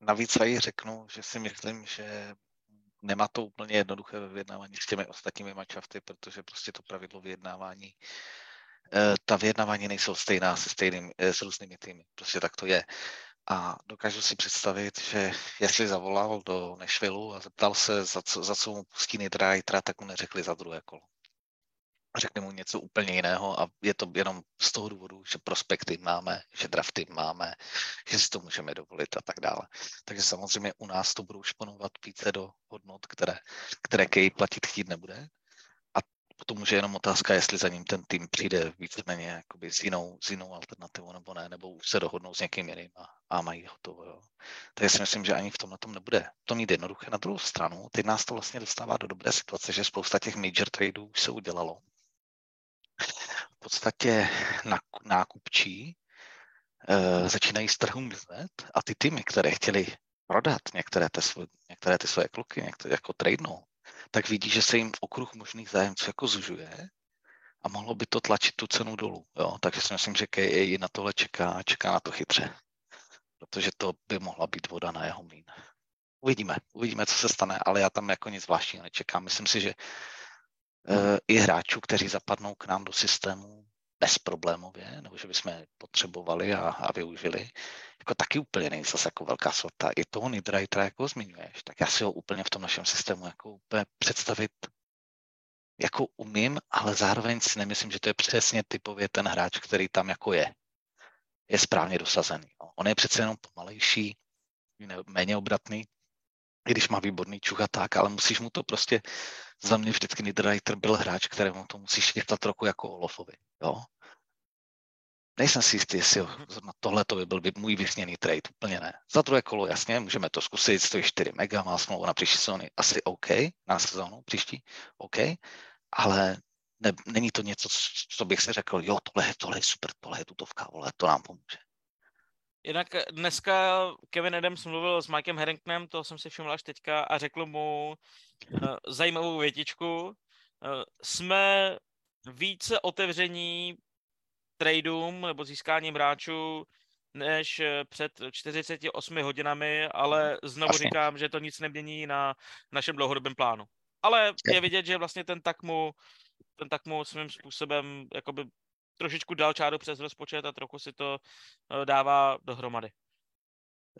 Navíc já řeknu, že si myslím, že nemá to úplně jednoduché ve vyjednávání s těmi ostatními mačafty, protože prostě to pravidlo vyjednávání, ta vyjednávání nejsou stejná se stejným, eh, s různými týmy. Prostě tak to je. A dokážu si představit, že jestli zavolal do Nešvilu a zeptal se, za co, za co mu pustí Nidrajtra, tak mu neřekli za druhé kolo řekne mu něco úplně jiného a je to jenom z toho důvodu, že prospekty máme, že drafty máme, že si to můžeme dovolit a tak dále. Takže samozřejmě u nás to budou šponovat více do hodnot, které, které Kej platit chtít nebude. Potom už je jenom otázka, jestli za ním ten tým přijde víceméně jakoby s jinou, s jinou alternativou nebo ne, nebo už se dohodnou s někým jiným a, a mají hotovo. Jo. Takže si myslím, že ani v tomhle tom nebude to mít jednoduché. Na druhou stranu, teď nás to vlastně dostává do dobré situace, že spousta těch major tradeů už se udělalo v podstatě nákupčí e, začínají z trhu mizet a ty týmy, které chtěli prodat některé, svoje, některé ty svoje kluky, některé jako tradenou, tak vidí, že se jim okruh možných zájemců jako zužuje a mohlo by to tlačit tu cenu dolů. Jo? Takže si myslím, že KA na tohle čeká a čeká na to chytře. Protože to by mohla být voda na jeho mlín. Uvidíme, uvidíme, co se stane, ale já tam jako nic zvláštního nečekám. Myslím si, že Eh, i hráčů, kteří zapadnou k nám do systému bezproblémově, nebo že bychom potřebovali a, a využili, jako taky úplně není zase jako velká sorta. I toho Nidrajtra, jako zmiňuješ, tak já si ho úplně v tom našem systému jako úplně představit jako umím, ale zároveň si nemyslím, že to je přesně typově ten hráč, který tam jako je. Je správně dosazený. No. On je přece jenom pomalejší, méně obratný, i když má výborný čuch a tak, ale musíš mu to prostě, za mě vždycky Niederreiter byl hráč, kterému to musíš chytat trochu jako Olofovi, jo. Nejsem si jistý, jestli na tohle to by byl můj vysněný trade, úplně ne. Za druhé kolo, jasně, můžeme to zkusit, stojí 4 mega, má smlouvu na příští sezóny, asi OK, na sezónu příští, OK, ale ne, není to něco, co bych si řekl, jo, tohle, tohle je super, tohle je tutovka, vole, to nám pomůže.
Jinak dneska Kevin Adams mluvil s Mikem Harringtonem, to jsem si všiml až teďka, a řekl mu uh, zajímavou větičku. Uh, jsme více otevření tradeům nebo získáním hráčů než před 48 hodinami, ale znovu Asi. říkám, že to nic nemění na našem dlouhodobém plánu. Ale je vidět, že vlastně ten tak mu, ten tak mu svým způsobem jakoby trošičku dal čáru přes rozpočet a trochu si to eh, dává dohromady.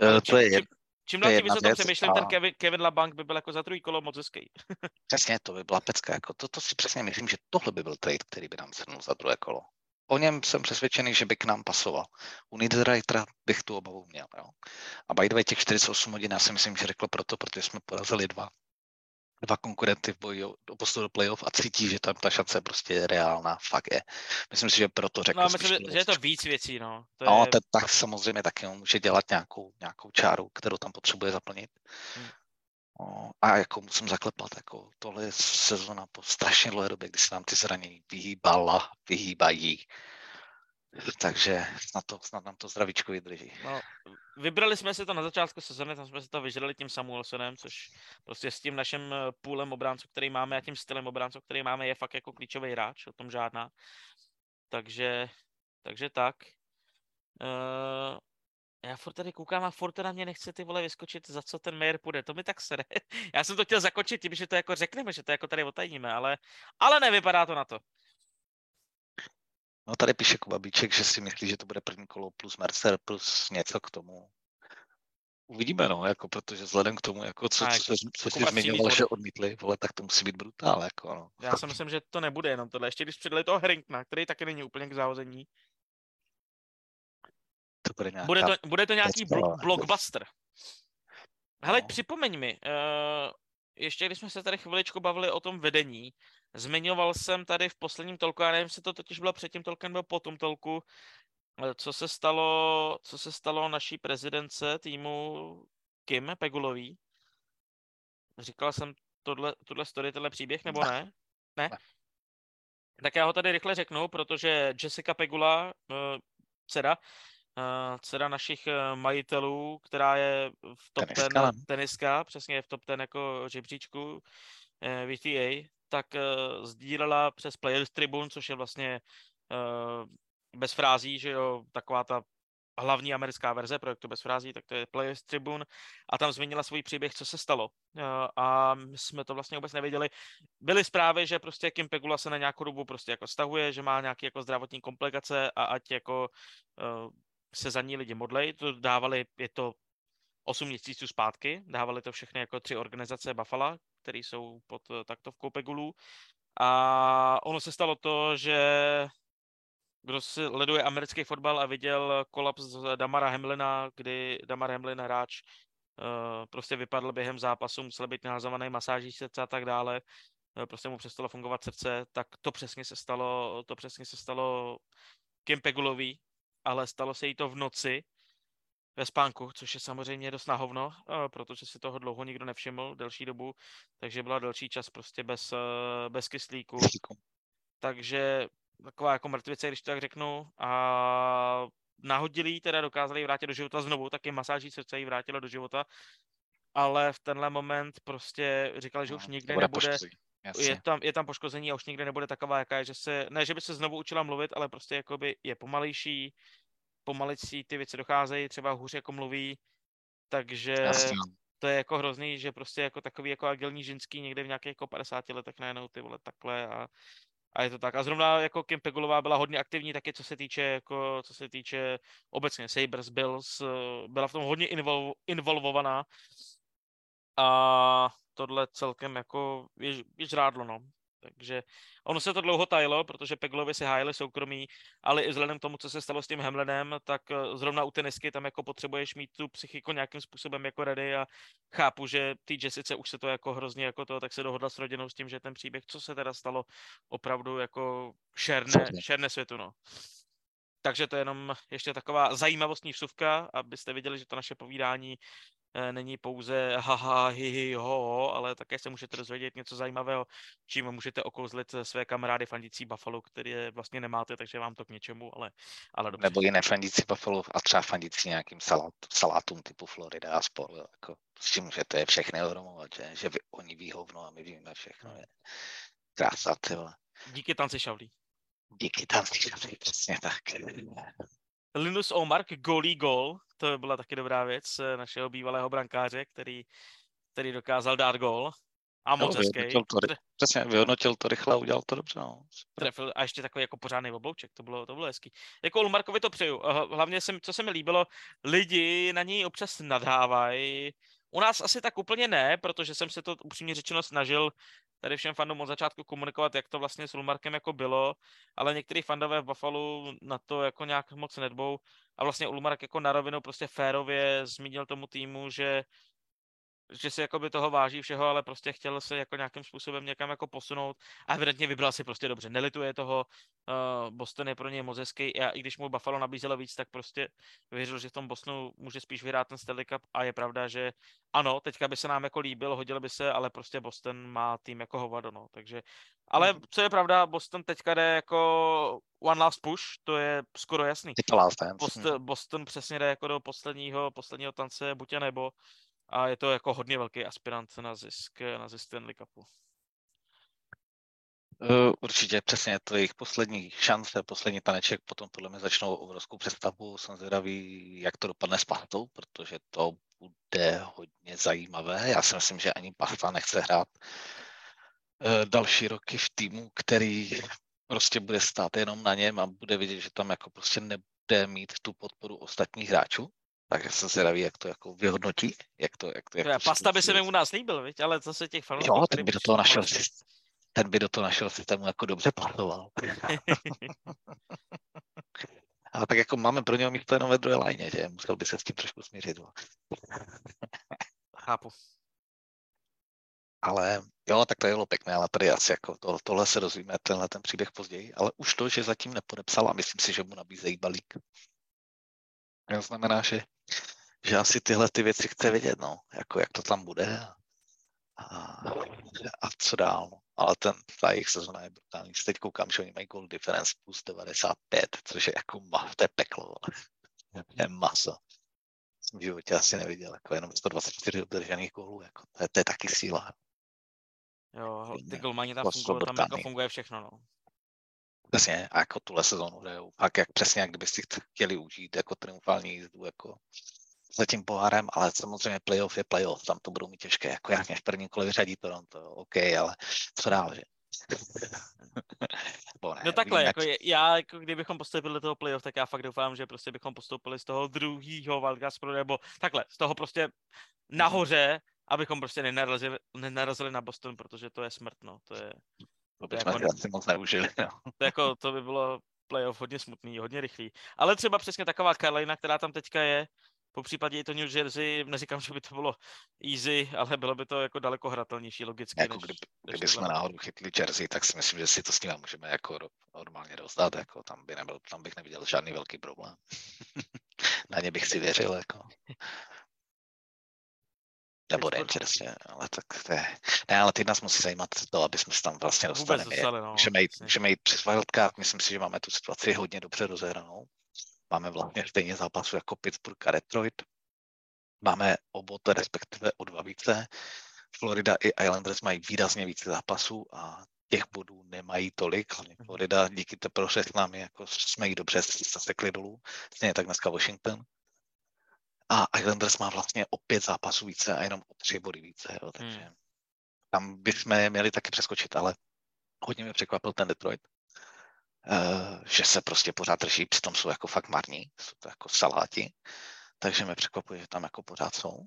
Uh, to je,
čím, čím dál tím víc o tom přemýšlím, a... ten Kevin, Kevin LaBank by byl jako za druhý kolo moc hezký.
přesně, to by byla pecka. Jako to, to si přesně myslím, že tohle by byl trade, který by nám zhrnul za druhé kolo. O něm jsem přesvědčený, že by k nám pasoval. U Niederreitera bych tu obavu měl. Jo. A by the way, těch 48 hodin já si myslím, že řekl proto, protože jsme porazili dva dva konkurenty v boji o postup do playoff a cítí, že tam ta šance prostě je reálná, fakt je. Myslím si, že proto řekl.
No, myslím, že, že je to víc věcí, no. To
no,
je...
ten, tak samozřejmě taky může dělat nějakou, nějakou čáru, kterou tam potřebuje zaplnit. Hmm. No, a jako musím zaklepat, jako tohle je sezona po strašně dlouhé době, kdy se nám ty zranění vyhýbala, vyhýbají. Takže snad, to, snad nám to zdravíčko vydrží.
No, vybrali jsme si to na začátku sezóny, tam jsme si to vyžrali tím Samuelsonem, což prostě s tím naším eh, půlem obránců, který máme a tím stylem obránců, který máme, je fakt jako klíčový hráč, o tom žádná. Takže, takže tak. Uh, já furt tady koukám a furt na mě nechce ty vole vyskočit, za co ten mayor půjde. To mi tak sere. Já jsem to chtěl zakočit tím, že to jako řekneme, že to jako tady otajíme, ale, ale nevypadá to na to.
No tady píše Kuba Bíček, že si myslí, že to bude první kolo plus Mercer plus něco k tomu. Uvidíme, no, jako, protože vzhledem k tomu, jako, co, co, co, co jsi zmiňoval, že odmítli, vole, tak to musí být brutál, jako, no.
Já si myslím, že to nebude jenom tohle. Ještě když přidali toho Hrinkna, který taky není úplně k zahození.
To bude, nějaká
bude, to, bude to nějaký bl- blockbuster. Hele, no. připomeň mi, uh, ještě když jsme se tady chviličku bavili o tom vedení, zmiňoval jsem tady v posledním tolku, já nevím, jestli to totiž bylo předtím tolkem nebo po tom tolku, eh, co se stalo, co se stalo naší prezidence týmu Kim Pegulový. Říkal jsem tohle, tohle story, tenhle příběh, nebo ne? Ne? Tak já ho tady rychle řeknu, protože Jessica Pegula, eh, dcera, dcera našich uh, majitelů, která je v top teniska. 10, teniska, přesně v top 10 jako žebříčku uh, VTA, tak sdílela přes Players Tribune, což je vlastně bez frází, že jo, taková ta hlavní americká verze projektu bez frází, tak to je Players Tribune a tam zmínila svůj příběh, co se stalo. A my jsme to vlastně vůbec nevěděli. Byly zprávy, že prostě Kim Pegula se na nějakou dobu prostě jako stahuje, že má nějaké jako zdravotní komplikace a ať jako se za ní lidi modlej, to dávali, je to 8 měsíců zpátky, dávali to všechny jako tři organizace Buffalo, které jsou pod eh, taktovkou Pegulů. A ono se stalo to, že kdo si leduje americký fotbal a viděl kolaps Damara Hamlina, kdy Damar Hamlin hráč uh, prostě vypadl během zápasu, musel být nahazovaný masáží srdce a tak dále, uh, prostě mu přestalo fungovat srdce, tak to přesně se stalo, to přesně se stalo Kim Pegulový, ale stalo se jí to v noci ve spánku, což je samozřejmě dost nahovno, eh, protože si toho dlouho nikdo nevšiml, delší dobu, takže byla delší čas prostě bez, eh, bez kyslíku. Takže taková jako mrtvice, když to tak řeknu, a nahodili teda dokázali vrátit do života znovu, taky masáží srdce ji vrátilo do života, ale v tenhle moment prostě říkali, že no, už nikdy nebude, je tam, je tam poškození a už nikdy nebude taková, jaká je, že se, ne, že by se znovu učila mluvit, ale prostě jakoby je pomalejší, pomalicí ty věci docházejí, třeba hůř jako mluví, takže Jasně. to je jako hrozný, že prostě jako takový jako agilní ženský někde v nějakých jako 50 letech najednou ty vole takhle a, a je to tak. A zrovna jako Kim Pegulová byla hodně aktivní taky, co se týče jako, co se týče obecně Sabres Bills, byla v tom hodně invol, involvovaná a tohle celkem jako je, je žrádlo, no. Takže ono se to dlouho tajilo, protože Peglovi si hájili soukromí, ale i vzhledem k tomu, co se stalo s tím Hemlenem, tak eh, zrovna u tenisky tam jako potřebuješ mít tu psychiku nějakým způsobem jako ready a chápu, že ty Jessice už se to jako hrozně jako to, tak se dohodla s rodinou s tím, že ten příběh, co se teda stalo, opravdu jako šerne, šerne světu, no. Takže to je jenom ještě taková zajímavostní vsuvka, abyste viděli, že to naše povídání není pouze haha, hi, hi, ho, ale také se můžete dozvědět něco zajímavého, čím můžete okouzlit své kamarády fandící Buffalo, který je vlastně nemáte, takže vám to k něčemu, ale, ale dobře.
Nebo jiné fandící Buffalo a třeba fandící nějakým salát, salátům typu Florida a spolu. Jako, s tím, že to je všechny ohromovat, že, že vy, oni ví hovno a my víme všechno. Je. Krása, ty vole.
Díky tanci Šavlí.
Díky tanci Šavlí, přesně tak.
Linus Omark, golí gol, to byla taky dobrá věc eh, našeho bývalého brankáře, který, který dokázal dát gol. A moc no, hezký.
To, přesně, vyhodnotil to rychle a udělal to dobře. No.
Trefil a ještě takový jako pořádný oblouček, to bylo, to bylo hezký. Jako Olmarkovi to přeju. Hlavně, jsem, co se mi líbilo, lidi na něj občas nadhávají. U nás asi tak úplně ne, protože jsem se to upřímně řečeno snažil tady všem fandům od začátku komunikovat, jak to vlastně s Ulmarkem jako bylo, ale některý fandové v Buffalo na to jako nějak moc nedbou. A vlastně Ulmark jako na rovinu prostě férově zmínil tomu týmu, že že si jakoby toho váží všeho, ale prostě chtěl se jako nějakým způsobem někam jako posunout a evidentně vybral si prostě dobře. Nelituje toho, uh, Boston je pro něj moc hezký a i když mu Buffalo nabízelo víc, tak prostě věřil, že v tom Bostonu může spíš vyhrát ten Stanley Cup a je pravda, že ano, teďka by se nám jako líbil, hodil by se, ale prostě Boston má tým jako hovado, no, takže ale mhm. co je pravda, Boston teďka jde jako one last push, to je skoro jasný. Boston, mhm. Boston přesně jde jako do posledního, posledního tance, buď a nebo a je to jako hodně velký aspirant na zisk, na zisk Stanley Cupu.
Uh, určitě, přesně, to je jejich poslední šance, poslední taneček, potom podle mě začnou obrovskou představu, jsem zvědavý, jak to dopadne s Pachtou, protože to bude hodně zajímavé. Já si myslím, že ani Pachta nechce hrát uh, další roky v týmu, který prostě bude stát jenom na něm a bude vidět, že tam jako prostě nebude mít tu podporu ostatních hráčů. Tak jsem se raví, jak to jako vyhodnotí. Jak to, jak to, jak
to pasta by se mi u nás líbil, viď? ale co se těch fanů...
Jo, ten by do toho našel, ten by do toho našel systému jako dobře plánoval. A tak jako máme pro něho místo jenom ve druhé lajně, že musel by se s tím trošku smířit.
Chápu.
Ale jo, tak to je bylo pěkné, ale tady asi jako to, tohle se dozvíme, tenhle ten příběh později, ale už to, že zatím nepodepsal a myslím si, že mu nabízejí balík. To znamená, že že asi tyhle ty věci chce vědět, no, jako jak to tam bude a, a, a co dál. No. Ale ten, ta jejich sezona je brutální. Teď koukám, že oni mají goal difference plus 95, což je jako ma, to je peklo, je maso. Jsem v životě asi neviděl, jako jenom 124 obdržených gólů, jako, to, je, to je taky síla.
Jo, ty golmani tam fungují, tam jako funguje všechno, no.
Přesně, a jako tuhle sezónu hrajou. Fakt jak přesně, jak kdybyste chtěli užít jako triumfální jízdu, jako za tím pohárem, ale samozřejmě playoff je playoff, tam to budou mít těžké, jako jak mě v prvním kole vyřadí Toronto, OK, ale co dál, že?
ne, no takhle, jako jak... já, jako kdybychom postoupili do toho playoff, tak já fakt doufám, že prostě bychom postoupili z toho druhého Wildcard nebo takhle, z toho prostě mhm. nahoře, abychom prostě nenarazili, nenarazili na Boston, protože to je smrt, no, to je...
To bychom jako, asi moc neužili, no.
To, jako, to by bylo playoff hodně smutný, hodně rychlý. Ale třeba přesně taková Carolina, která tam teďka je, po případě i to New Jersey, neříkám, že by to bylo easy, ale bylo by to jako daleko hratelnější logicky.
Jako než, kdyby, než kdyby jsme náhodou chytli Jersey, tak si myslím, že si to s ním můžeme jako normálně dostat, jako tam, by nebyl, tam bych neviděl žádný velký problém. Na ně bych si věřil, jako. Nebo Rangers, ale tak to je... Ne, ale teď nás musí zajímat to, aby jsme se tam vlastně dostali.
dostali no,
můžeme, jít, můžeme jít přes wildcard, myslím si, že máme tu situaci hodně dobře rozehranou. Máme vlastně stejně zápasu jako Pittsburgh a Detroit. Máme obot, respektive o dva více. Florida i Islanders mají výrazně více zápasů a těch bodů nemají tolik. Hlavně mhm. Florida díky té s námi jako jsme jí dobře zasekli dolů. Stejně tak dneska Washington. A Islanders má vlastně o pět zápasů více a jenom o tři body více. Jo, takže hmm. tam bychom měli taky přeskočit, ale hodně mě překvapil ten Detroit. Uh, že se prostě pořád drží, přitom jsou jako fakt marní, jsou to jako saláti, takže mě překvapuje, že tam jako pořád jsou.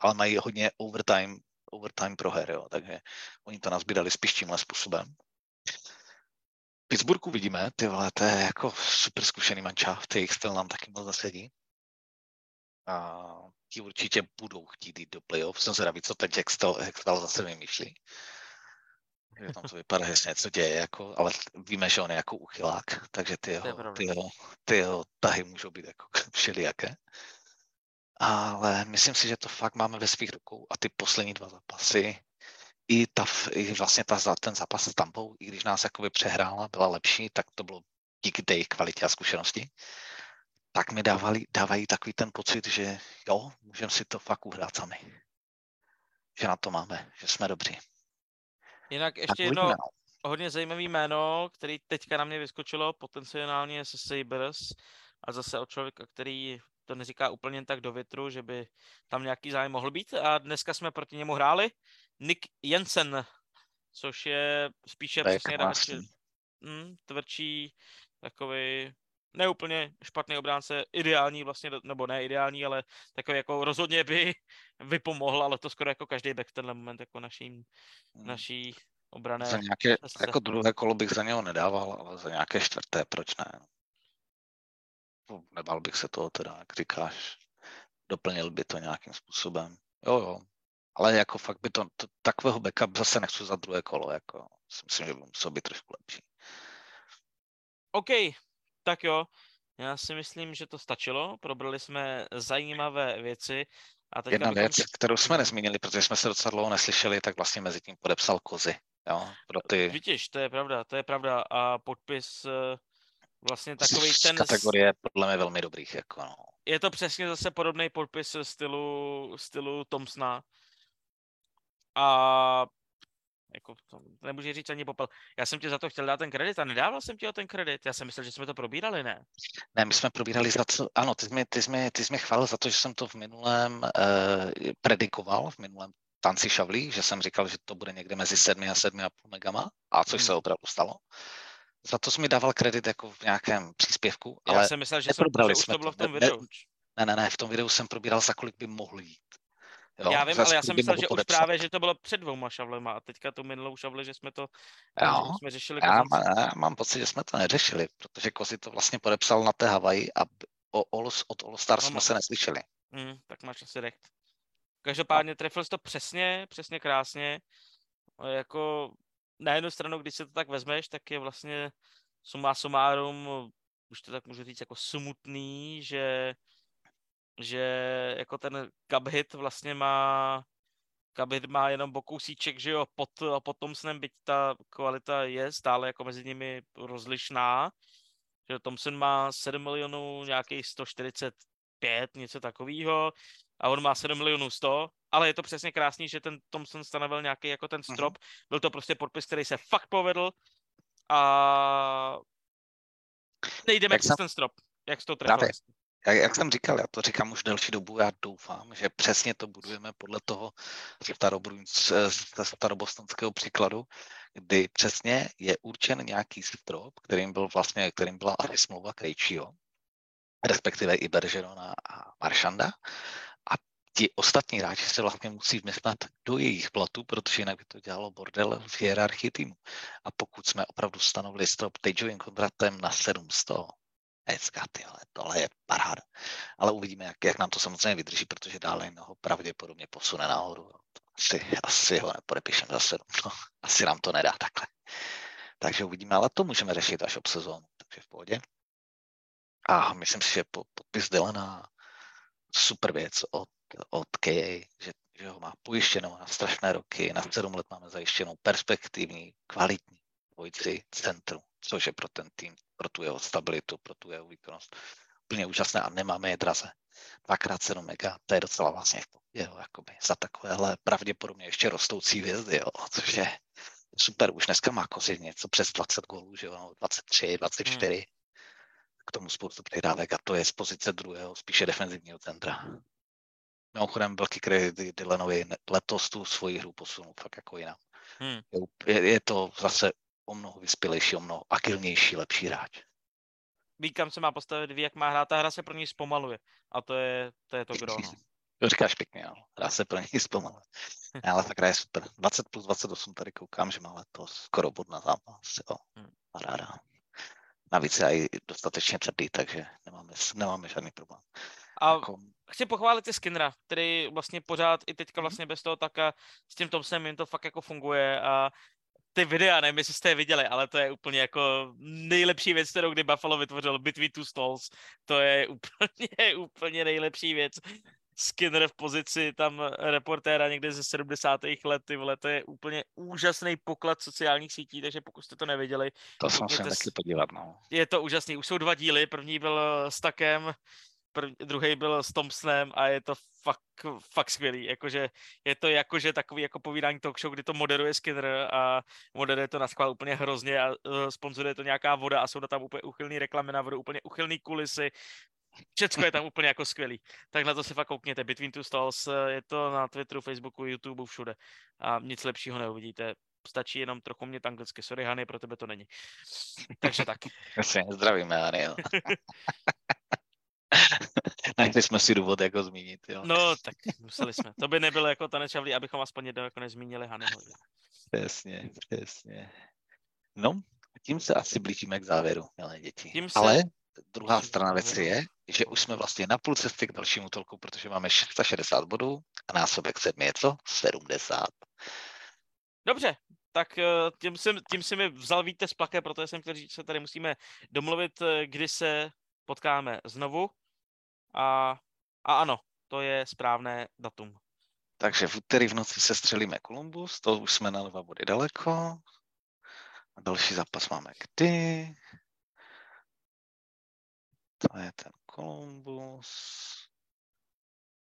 Ale mají hodně overtime, overtime proher, jo, takže oni to nazbírali spíš tímhle způsobem. V Pittsburghu vidíme, ty vole, to je jako super zkušený manča, ty jejich styl nám taky moc zasedí. A ti určitě budou chtít jít do playoff. Jsem zvědavý, co ten Hextall, Hextall zase vymýšlí že tam to vypadá, že se něco děje, jako, ale víme, že on je jako uchylák, takže ty jeho, ty jeho, ty jeho tahy můžou být jako všelijaké. ale myslím si, že to fakt máme ve svých rukou a ty poslední dva zápasy, i, ta, i vlastně ta, ten zápas s Tampou, i když nás jakoby přehrála, byla lepší, tak to bylo díky té kvalitě a zkušenosti, tak mi dávali, dávají takový ten pocit, že jo, můžeme si to fakt uhrát sami. Že na to máme, že jsme dobří.
Jinak ještě jedno no. hodně zajímavý jméno, který teďka na mě vyskočilo, potenciálně se Sabres a zase od člověka, který to neříká úplně tak do větru, že by tam nějaký zájem mohl být. A dneska jsme proti němu hráli. Nick Jensen, což je spíše přesně hráč mm, tvrdší, takový neúplně špatný obránce, ideální vlastně, nebo ne ideální, ale takový jako rozhodně by vypomohl, ale to skoro jako každý back v tenhle moment jako naší, hmm. naší obrané.
Za nějaké, jako druhé kolo bych za něho nedával, ale za nějaké čtvrté, proč ne? No, nebal bych se toho teda, jak říkáš. Doplnil by to nějakým způsobem. Jo, jo. Ale jako fakt by to, to takového backup zase nechci za druhé kolo, jako si myslím, že by musel být trošku lepší.
OK, tak jo. Já si myslím, že to stačilo. Probrali jsme zajímavé věci.
A Jedna bychom... věc, kterou jsme nezmínili, protože jsme se docela dlouho neslyšeli, tak vlastně mezi tím podepsal Kozy. Jo, pro ty...
Vidíš, to je pravda, to je pravda. A podpis eh, vlastně takový ten...
kategorie podle mě velmi dobrých. Jako no.
Je to přesně zase podobný podpis stylu, stylu Thompsona. A jako to nemůže říct ani popel. Já jsem ti za to chtěl dát ten kredit a nedával jsem ti o ten kredit. Já jsem myslel, že jsme to probírali, ne?
Ne, my jsme probírali za co, ano, ty jsi, mi, ty jsi, ty jsi mi chválil za to, že jsem to v minulém uh, predikoval, v minulém tanci šavlí, že jsem říkal, že to bude někde mezi 7 a 7,5 megama, a což hmm. se opravdu stalo. Za to jsi mi dával kredit jako v nějakém příspěvku,
Já
ale
jsem myslel, že, jsem, že už to bylo v tom videu.
Ne, ne, ne, v tom videu jsem probíral, za kolik by mohl jít.
Jo, já vím, ale já jsem myslel, že už právě, že to bylo před dvouma šavlema a teďka tu minulou šavli, že jsme to
jo,
jsme řešili.
Já, má, já mám pocit, že jsme to neřešili, protože Kozy to vlastně podepsal na té Havaji a o, o, od All Stars no, jsme se neslyšeli.
Mm, tak máš asi recht. Každopádně trefil jsi to přesně, přesně krásně. Jako na jednu stranu, když se to tak vezmeš, tak je vlastně summa sumárum, už to tak můžu říct, jako smutný, že že jako ten Cubhit vlastně má Cubhit má jenom bokousíček, že jo, pod, pod Thompsonem, byť ta kvalita je stále jako mezi nimi rozlišná, že Thompson má 7 milionů, nějakých 145, něco takového, a on má 7 milionů 100, ale je to přesně krásný, že ten Thompson stanovil nějaký jako ten strop, uh-huh. byl to prostě podpis, který se fakt povedl a nejdeme přes ten strop, jak to trefil
jak, jak jsem říkal, já to říkám už delší dobu, já doufám, že přesně to budujeme podle toho starobostonského příkladu, kdy přesně je určen nějaký strop, kterým byl vlastně, kterým byla asi smlouva Krejčího, respektive i Bergerona a Maršanda. A ti ostatní hráči se vlastně musí vmyslet do jejich platů, protože jinak by to dělalo bordel v hierarchii týmu. A pokud jsme opravdu stanovili strop Tageovým kontraktem na 700, Hezká, ty ale tohle je paráda. Ale uvidíme, jak, jak nám to samozřejmě vydrží, protože dále ho pravděpodobně posune nahoru. Asi, asi ho nepodepíšem zase. No, asi nám to nedá takhle. Takže uvidíme, ale to můžeme řešit až ob sezónu, takže v pohodě. A myslím si, že podpis Dylana super věc od, od KA, že, že ho má pojištěnou na strašné roky, na sedm let máme zajištěnou perspektivní, kvalitní dvojici centru, což je pro ten tým pro tu jeho stabilitu, pro tu jeho výkonnost úplně úžasné a nemáme je draze. Dvakrát 7 mega, to je docela vlastně v jo, jakoby za takovéhle pravděpodobně ještě rostoucí hvězdy, jo, což je super. Už dneska má kozy něco přes 20 gólů, že jo, 23, 24. Hmm. K tomu spoustu přihrávek a to je z pozice druhého, spíše defenzivního centra. Mimochodem velký kredit Dylanovi letos tu svoji hru posunul fakt jako jiná. Hmm. Je, je, to zase o mnoho vyspělejší, o mnoho agilnější, lepší hráč.
Ví, kam se má postavit, ví, jak má hrát, ta hra se pro něj zpomaluje. A to je to, je to kdo. No.
To říkáš pěkně, no. Hra se pro něj zpomaluje. Ale tak hra je super. 20 plus 28 tady koukám, že má letos skoro bod na zápas. Jo. Hmm. Ráda. Navíc je i dostatečně tvrdý, takže nemáme, nemáme žádný problém.
A jako... chci pochválit ty Skinnera, který vlastně pořád i teďka mhm. vlastně bez toho tak a s tím Tomsem jim to fakt jako funguje a ty videa, nevím, jestli jste je viděli, ale to je úplně jako nejlepší věc, kterou kdy Buffalo vytvořil, Between Two Stalls. To je úplně, úplně nejlepší věc. Skinner v pozici tam reportéra někde ze 70. let, ty vole, to je úplně úžasný poklad sociálních sítí, takže pokud jste to neviděli.
To jsem se taky podívat, no.
Je to úžasný, už jsou dva díly, první byl s Takem, druhý byl s Thompsonem a je to fakt, fakt skvělý, jakože je to jakože takový jako povídání talk show, kdy to moderuje Skinner a moderuje to na schvál úplně hrozně a uh, sponzoruje to nějaká voda a jsou tam úplně uchylný reklamy na vodu, úplně uchylný kulisy, Všecko je tam úplně jako skvělý. Tak na to si fakt koukněte. Between Two Stalls, je to na Twitteru, Facebooku, YouTube, všude. A nic lepšího neuvidíte. Stačí jenom trochu mě anglicky. Sorry, Hany, pro tebe to není. Takže tak.
Zdravíme, Hany. Našli jsme si důvod jako zmínit, jo.
No, tak museli jsme. To by nebylo jako tanečavlí, abychom aspoň jednou jako nezmínili Hanyho.
Přesně, přesně. No, tím se asi blížíme k závěru, milé děti.
Tím se...
Ale druhá strana věci je, že už jsme vlastně na půl cesty k dalšímu tolku, protože máme 660 bodů a násobek sedmi je co? 70.
Dobře, tak eh, tím, jsem, tím si mi vzal víte z plaké, protože jsem chtěl říct, že se tady musíme domluvit, eh, kdy se potkáme znovu. A, a ano, to je správné datum.
Takže v úterý v noci se střelíme Kolumbus, to už jsme na dva body daleko. A další zápas máme kdy? To je ten Kolumbus.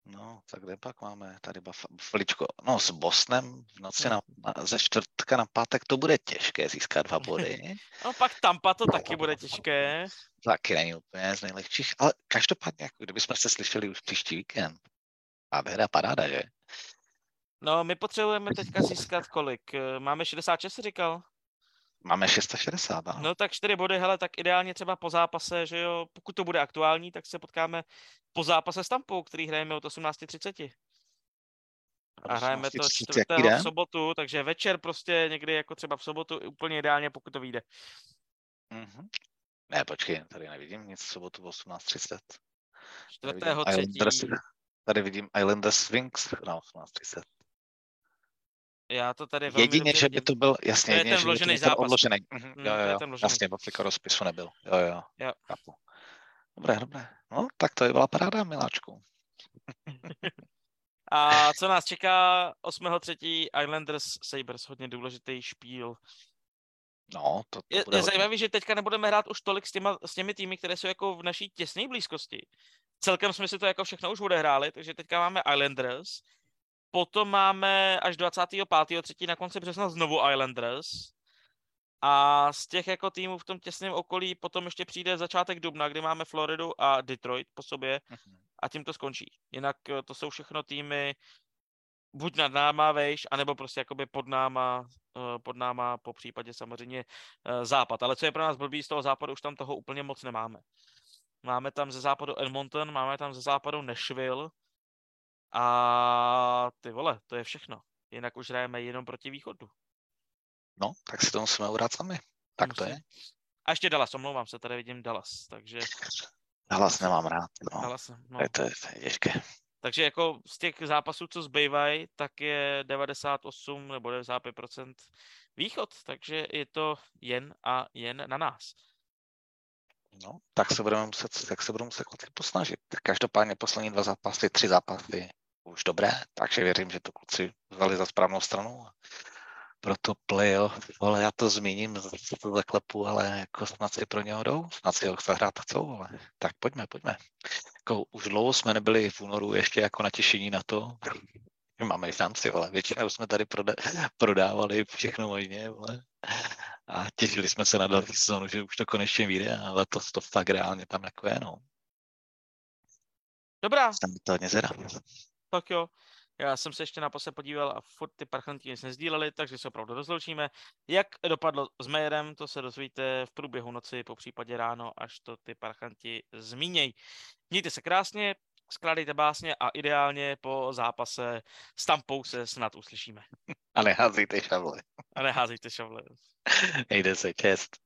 No, tak kde pak máme? Tady Fličko. No, s Bosnem v noci na, na, ze čtvrtka na pátek to bude těžké získat dva body.
no, pak Tampa to taky bude těžké.
Taky není úplně z nejlehčích, ale každopádně, jako kdybychom se slyšeli už příští víkend. A věda paráda, že?
No, my potřebujeme teďka získat kolik? Máme 66, říkal?
Máme 660,
no. No tak 4 body, hele, tak ideálně třeba po zápase, že jo, pokud to bude aktuální, tak se potkáme po zápase s Tampou, který hrajeme od 18.30. A hrajeme to 4. v sobotu, takže večer prostě někdy jako třeba v sobotu úplně ideálně, pokud to vyjde.
Mm-hmm. Ne, počkej, tady nevidím nic v sobotu v 18.30.
4.
Tady vidím Islanders Wings na 18.30.
Já to tady velmi
Jedině, že by to byl, jasně,
to je ten vložený že zápas.
odložený. Mhm, jo, jo, jo. Jasně, v rozpisu nebyl. Jo, jo.
jo.
Chápu. Dobré, dobré. No, tak to je byla paráda, miláčku.
A co nás čeká 8.3. Islanders Sabres, hodně důležitý špíl.
No, to, to
je, je zajímavé, že teďka nebudeme hrát už tolik s, těma, s těmi týmy, které jsou jako v naší těsné blízkosti. Celkem jsme si to jako všechno už odehráli, takže teďka máme Islanders, Potom máme až 25.3. na konci března znovu Islanders. A z těch jako týmů v tom těsném okolí potom ještě přijde začátek dubna, kdy máme Floridu a Detroit po sobě mhm. a tím to skončí. Jinak eh, to jsou všechno týmy buď nad náma vejš, anebo prostě jakoby pod náma, eh, pod náma po případě samozřejmě eh, západ. Ale co je pro nás blbý z toho západu, už tam toho úplně moc nemáme. Máme tam ze západu Edmonton, máme tam ze západu Nashville, a ty vole, to je všechno. Jinak už hrajeme jenom proti východu.
No, tak si to musíme urát sami. Tak Musím. to je.
A ještě Dallas, omlouvám se, tady vidím Dallas, takže...
Dallas nemám rád, no.
Dallas, no.
Je to, je to těžké.
Takže jako z těch zápasů, co zbývají, tak je 98 nebo 95% východ, takže je to jen a jen na nás.
No, tak se budeme muset, tak se budeme muset kluci posnažit. Každopádně poslední dva zápasy, tři zápasy už dobré, takže věřím, že to kluci vzali za správnou stranu. Proto playoff, ale já to zmíním, to zaklepu, ale jako snad si pro něho jdou, snad si ho zahrát chcou, ale tak pojďme, pojďme. Jako už dlouho jsme nebyli v únoru ještě jako natěšení na to, máme šanci, ale většinou jsme tady prodávali všechno možně, ale a těšili jsme se na další sezónu, že už to konečně vyjde, ale to, to fakt reálně tam jako je, no.
Dobrá.
Jsem to hodně.
Tak jo. Já jsem se ještě naposled podíval a furt ty parchanti nic nezdíleli, takže se opravdu rozloučíme. Jak dopadlo s Majerem, to se dozvíte v průběhu noci, po případě ráno, až to ty parchanti zmíněj. Mějte se krásně, skládejte básně a ideálně po zápase s Tampou se snad uslyšíme.
A neházejte šavle.
A neházejte šavle.
Nejde se čest.